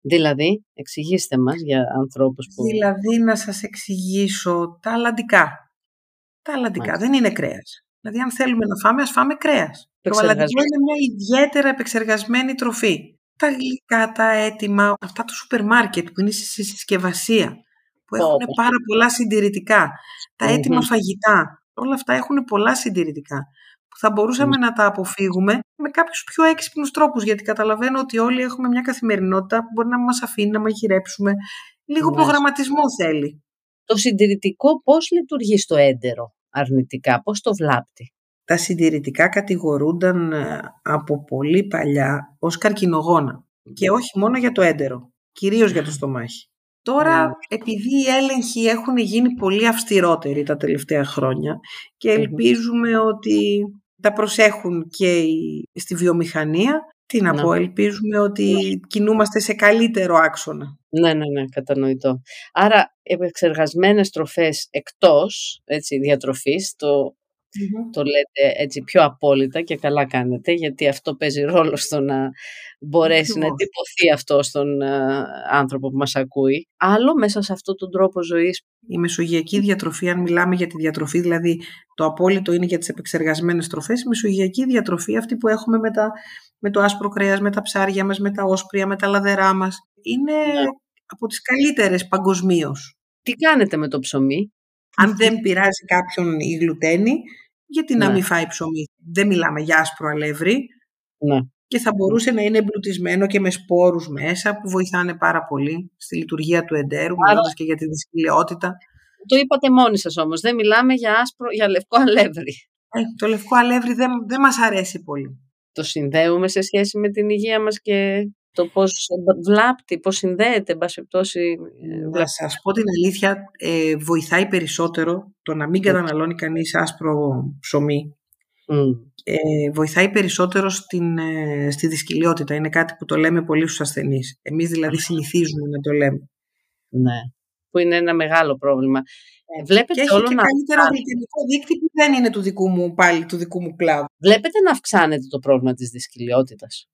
Δηλαδή, εξηγήστε μας για ανθρώπους που...
Δηλαδή, να σας εξηγήσω τα αλλαντικά. Τα αλλαντικά δεν είναι κρέας. Δηλαδή, αν θέλουμε να φάμε, ας φάμε κρέας. Το αλλαντικό είναι μια ιδιαίτερα επεξεργασμένη τροφή. Τα γλυκά, τα έτοιμα, αυτά του σούπερ μάρκετ που είναι στη συσκευασία που έχουν πάρα πολλά συντηρητικά. Τα έτοιμα φαγητά, όλα αυτά έχουν πολλά συντηρητικά που θα μπορούσαμε να τα αποφύγουμε με κάποιους πιο έξυπνους τρόπους γιατί καταλαβαίνω ότι όλοι έχουμε μια καθημερινότητα που μπορεί να μας αφήνει να μαγειρέψουμε. Λίγο προγραμματισμό θέλει.
Το συντηρητικό πώς λειτουργεί στο έντερο αρνητικά, πώς το βλάπτει;
Τα συντηρητικά κατηγορούνταν ε, από πολύ παλιά ως καρκινογόνα και όχι μόνο για το έντερο, κυρίως για το στομάχι. Τώρα, ναι. επειδή οι έλεγχοι έχουν γίνει πολύ αυστηρότεροι τα τελευταία χρόνια και ελπίζουμε ότι τα προσέχουν και στη βιομηχανία. Τι να, πω, ελπίζουμε ότι κινούμαστε σε καλύτερο άξονα.
Ναι, ναι, ναι, κατανοητό. Άρα, επεξεργασμένες τροφές εκτός έτσι, διατροφής, το το λέτε έτσι πιο απόλυτα και καλά κάνετε, γιατί αυτό παίζει ρόλο στο να μπορέσει να εντυπωθεί αυτό στον ε, άνθρωπο που μας ακούει. Άλλο μέσα σε αυτόν τον τρόπο ζωής.
Η μεσογειακή διατροφή, αν μιλάμε για τη διατροφή, δηλαδή το απόλυτο είναι για τις επεξεργασμένες τροφές, η μεσογειακή διατροφή, αυτή που έχουμε με, με το άσπρο κρέας, με τα ψάρια μας, με τα όσπρια, με τα λαδερά μας, είναι ναι. από τις καλύτερες παγκοσμίως.
Τι κάνετε με το ψωμί;
Αν δεν πειράζει κάποιον η γλουτένη, γιατί να ναι. μην φάει ψωμί; Δεν μιλάμε για άσπρο αλεύρι.
Ναι.
Και θα μπορούσε να είναι εμπλουτισμένο και με σπόρους μέσα που βοηθάνε πάρα πολύ στη λειτουργία του εντέρου, Άρα... μιλώντας και για τη δυσκολιότητα.
Το είπατε μόνοι σας όμως, δεν μιλάμε για, άσπρο, για λευκό αλεύρι.
Ε, το λευκό αλεύρι δεν, δεν μας αρέσει πολύ.
Το συνδέουμε σε σχέση με την υγεία μας και το πώς βλάπτει, πώς συνδέεται, εν πάση πτώση.
Ε, να σας πω την αλήθεια, ε, βοηθάει περισσότερο το να μην καταναλώνει κανείς άσπρο ψωμί. Ε, βοηθάει περισσότερο στην, ε, στη δυσκολιότητα. Είναι κάτι που το λέμε πολύ στους ασθενείς. Εμείς δηλαδή συνηθίζουμε να το λέμε.
Ναι, που είναι ένα μεγάλο πρόβλημα. Ε, βλέπετε
και έχει όλο και να καλύτερο γλυκαιμικό δείκτη που δεν είναι του δικού μου, πάλι του δικού μου κλάδου.
Βλέπετε να αυξάνεται το πρόβλημα της δυσκολιότητας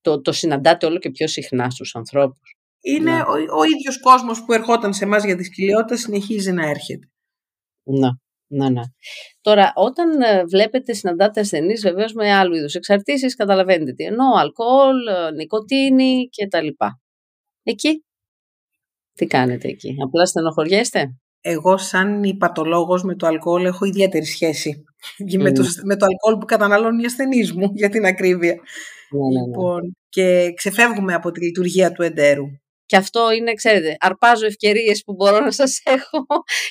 το, το συναντάτε όλο και πιο συχνά στους ανθρώπους.
Είναι ναι. ο, ο ίδιος κόσμος που ερχόταν σε εμάς για τη σκυλιότητα συνεχίζει να έρχεται.
Ναι. Ναι, ναι. Τώρα, όταν ε, βλέπετε, συναντάτε ασθενείς βεβαίως με άλλου είδους εξαρτήσεις, καταλαβαίνετε τι εννοώ, αλκοόλ, ε, νοικοτήνη κτλ. Εκεί, τι κάνετε εκεί, απλά στενοχωριέστε;
Εγώ σαν υπατολόγος με το αλκοόλ έχω ιδιαίτερη σχέση με, το, με το αλκοόλ που καταναλώνουν οι ασθενείς μου, για την ακρίβεια. Ναι, ναι, ναι. Λοιπόν, και ξεφεύγουμε από τη λειτουργία του εντέρου.
Και αυτό είναι, ξέρετε, αρπάζω ευκαιρίες που μπορώ να σας έχω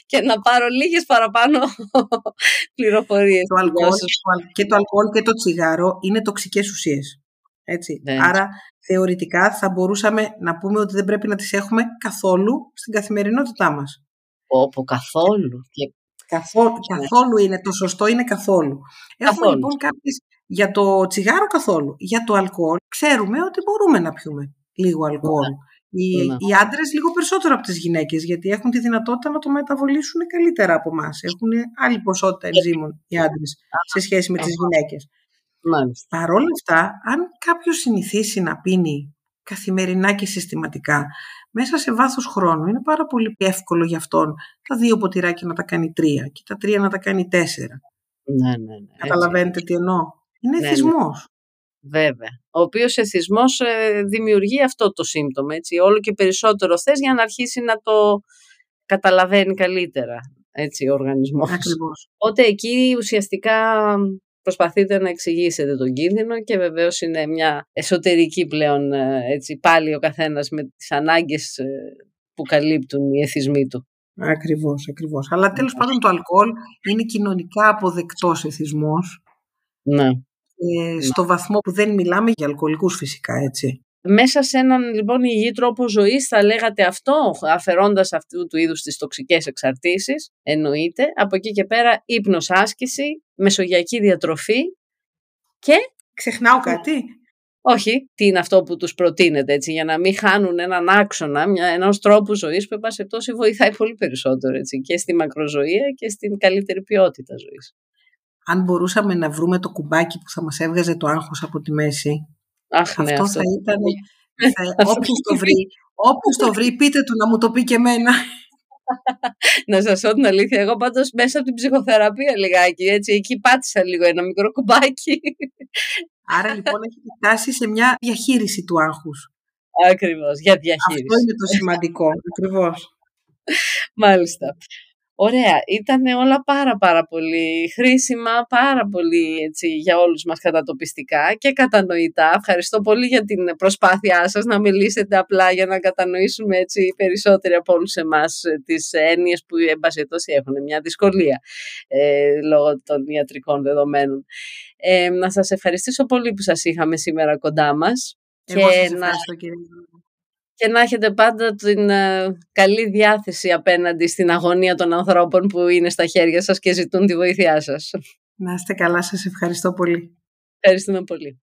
και να πάρω λίγες παραπάνω πληροφορίες.
Το αλκοόλ, και το αλκοόλ και το τσιγάρο είναι τοξικές ουσίες. Έτσι. Άρα θεωρητικά θα μπορούσαμε να πούμε ότι δεν πρέπει να τις έχουμε καθόλου στην καθημερινότητά μας.
Όπου καθόλου. Και...
Καθόλου, καθόλου είναι, το σωστό είναι καθόλου. Έχουμε λοιπόν κάποιες για το τσιγάρο καθόλου. Για το αλκοόλ ξέρουμε ότι μπορούμε να πιούμε λίγο αλκοόλ. Ναι. Οι, ναι. οι άντρες λίγο περισσότερο από τις γυναίκες, γιατί έχουν τη δυνατότητα να το μεταβολήσουν καλύτερα από εμάς. Έχουν άλλη ποσότητα ε, ενζήμων οι άντρες σε σχέση με τις γυναίκες. Παρ' όλα αυτά, αν κάποιος συνηθίσει να πίνει καθημερινά και συστηματικά, μέσα σε βάθος χρόνου είναι πάρα πολύ εύκολο για αυτόν τα δύο ποτηράκια να τα κάνει τρία και τα τρία να τα κάνει τέσσερα.
Ναι, ναι, ναι.
Καταλαβαίνετε τι εννοώ; Είναι ναι, εθισμός.
Ναι. Βέβαια. Ο οποίος εθισμός ε, δημιουργεί αυτό το σύμπτωμα. Έτσι. Όλο και περισσότερο θες για να αρχίσει να το καταλαβαίνει καλύτερα έτσι, ο οργανισμός.
Ακριβώς.
Οπότε εκεί ουσιαστικά προσπαθείτε να εξηγήσετε τον κίνδυνο και βεβαίως είναι μια εσωτερική πλέον ε, έτσι, πάλι ο καθένας με τις ανάγκες ε, που καλύπτουν οι εθισμοί του.
Ακριβώς, ακριβώς. Αλλά τέλος πάντων το αλκοόλ είναι κοινωνικά αποδεκτός εθισμός.
Ναι.
Ε, στο βαθμό που δεν μιλάμε για αλκοολικούς φυσικά, έτσι.
Μέσα σε έναν λοιπόν υγιή τρόπο ζωής θα λέγατε αυτό, αφαιρώντας αυτού του είδους τις τοξικές εξαρτήσεις, εννοείται. Από εκεί και πέρα ύπνος άσκηση, μεσογειακή διατροφή και...
Ξεχνάω κάτι.
Όχι, τι είναι αυτό που τους προτείνετε, έτσι, για να μην χάνουν έναν άξονα μια, ενός τρόπου ζωής που σε πτώση βοηθάει πολύ περισσότερο έτσι, και στη μακροζωία και στην καλύτερη ποιότητα ζωής
αν μπορούσαμε να βρούμε το κουμπάκι που θα μας έβγαζε το άγχος από τη μέση,
Αχ, ναι,
αυτό, θα ήταν... Θα, όποιος το βρει, όποιος το βρει, πείτε του να μου το πει και εμένα.
να σας πω την αλήθεια, εγώ πάντως μέσα από την ψυχοθεραπεία λιγάκι, έτσι, εκεί πάτησα λίγο ένα μικρό κουμπάκι.
Άρα λοιπόν έχει φτάσει σε μια διαχείριση του άγχους.
Ακριβώς, για διαχείριση.
Αυτό είναι το σημαντικό, ακριβώς.
Μάλιστα. Ωραία, ήταν όλα πάρα πάρα πολύ χρήσιμα, πάρα πολύ έτσι, για όλους μας κατατοπιστικά και κατανοητά. Ευχαριστώ πολύ για την προσπάθειά σας να μιλήσετε απλά για να κατανοήσουμε έτσι περισσότεροι από όλους εμάς ε, τις έννοιες που εμπασιετώσει έχουν μια δυσκολία ε, λόγω των ιατρικών δεδομένων. Ε, να σας ευχαριστήσω πολύ που σας είχαμε σήμερα κοντά μας.
Εγώ και σας ευχαριστώ κύριε
και να έχετε πάντα την ε, καλή διάθεση απέναντι στην αγωνία των ανθρώπων που είναι στα χέρια σας και ζητούν τη βοήθειά σας.
Να είστε καλά, σας ευχαριστώ πολύ.
Ευχαριστούμε πολύ.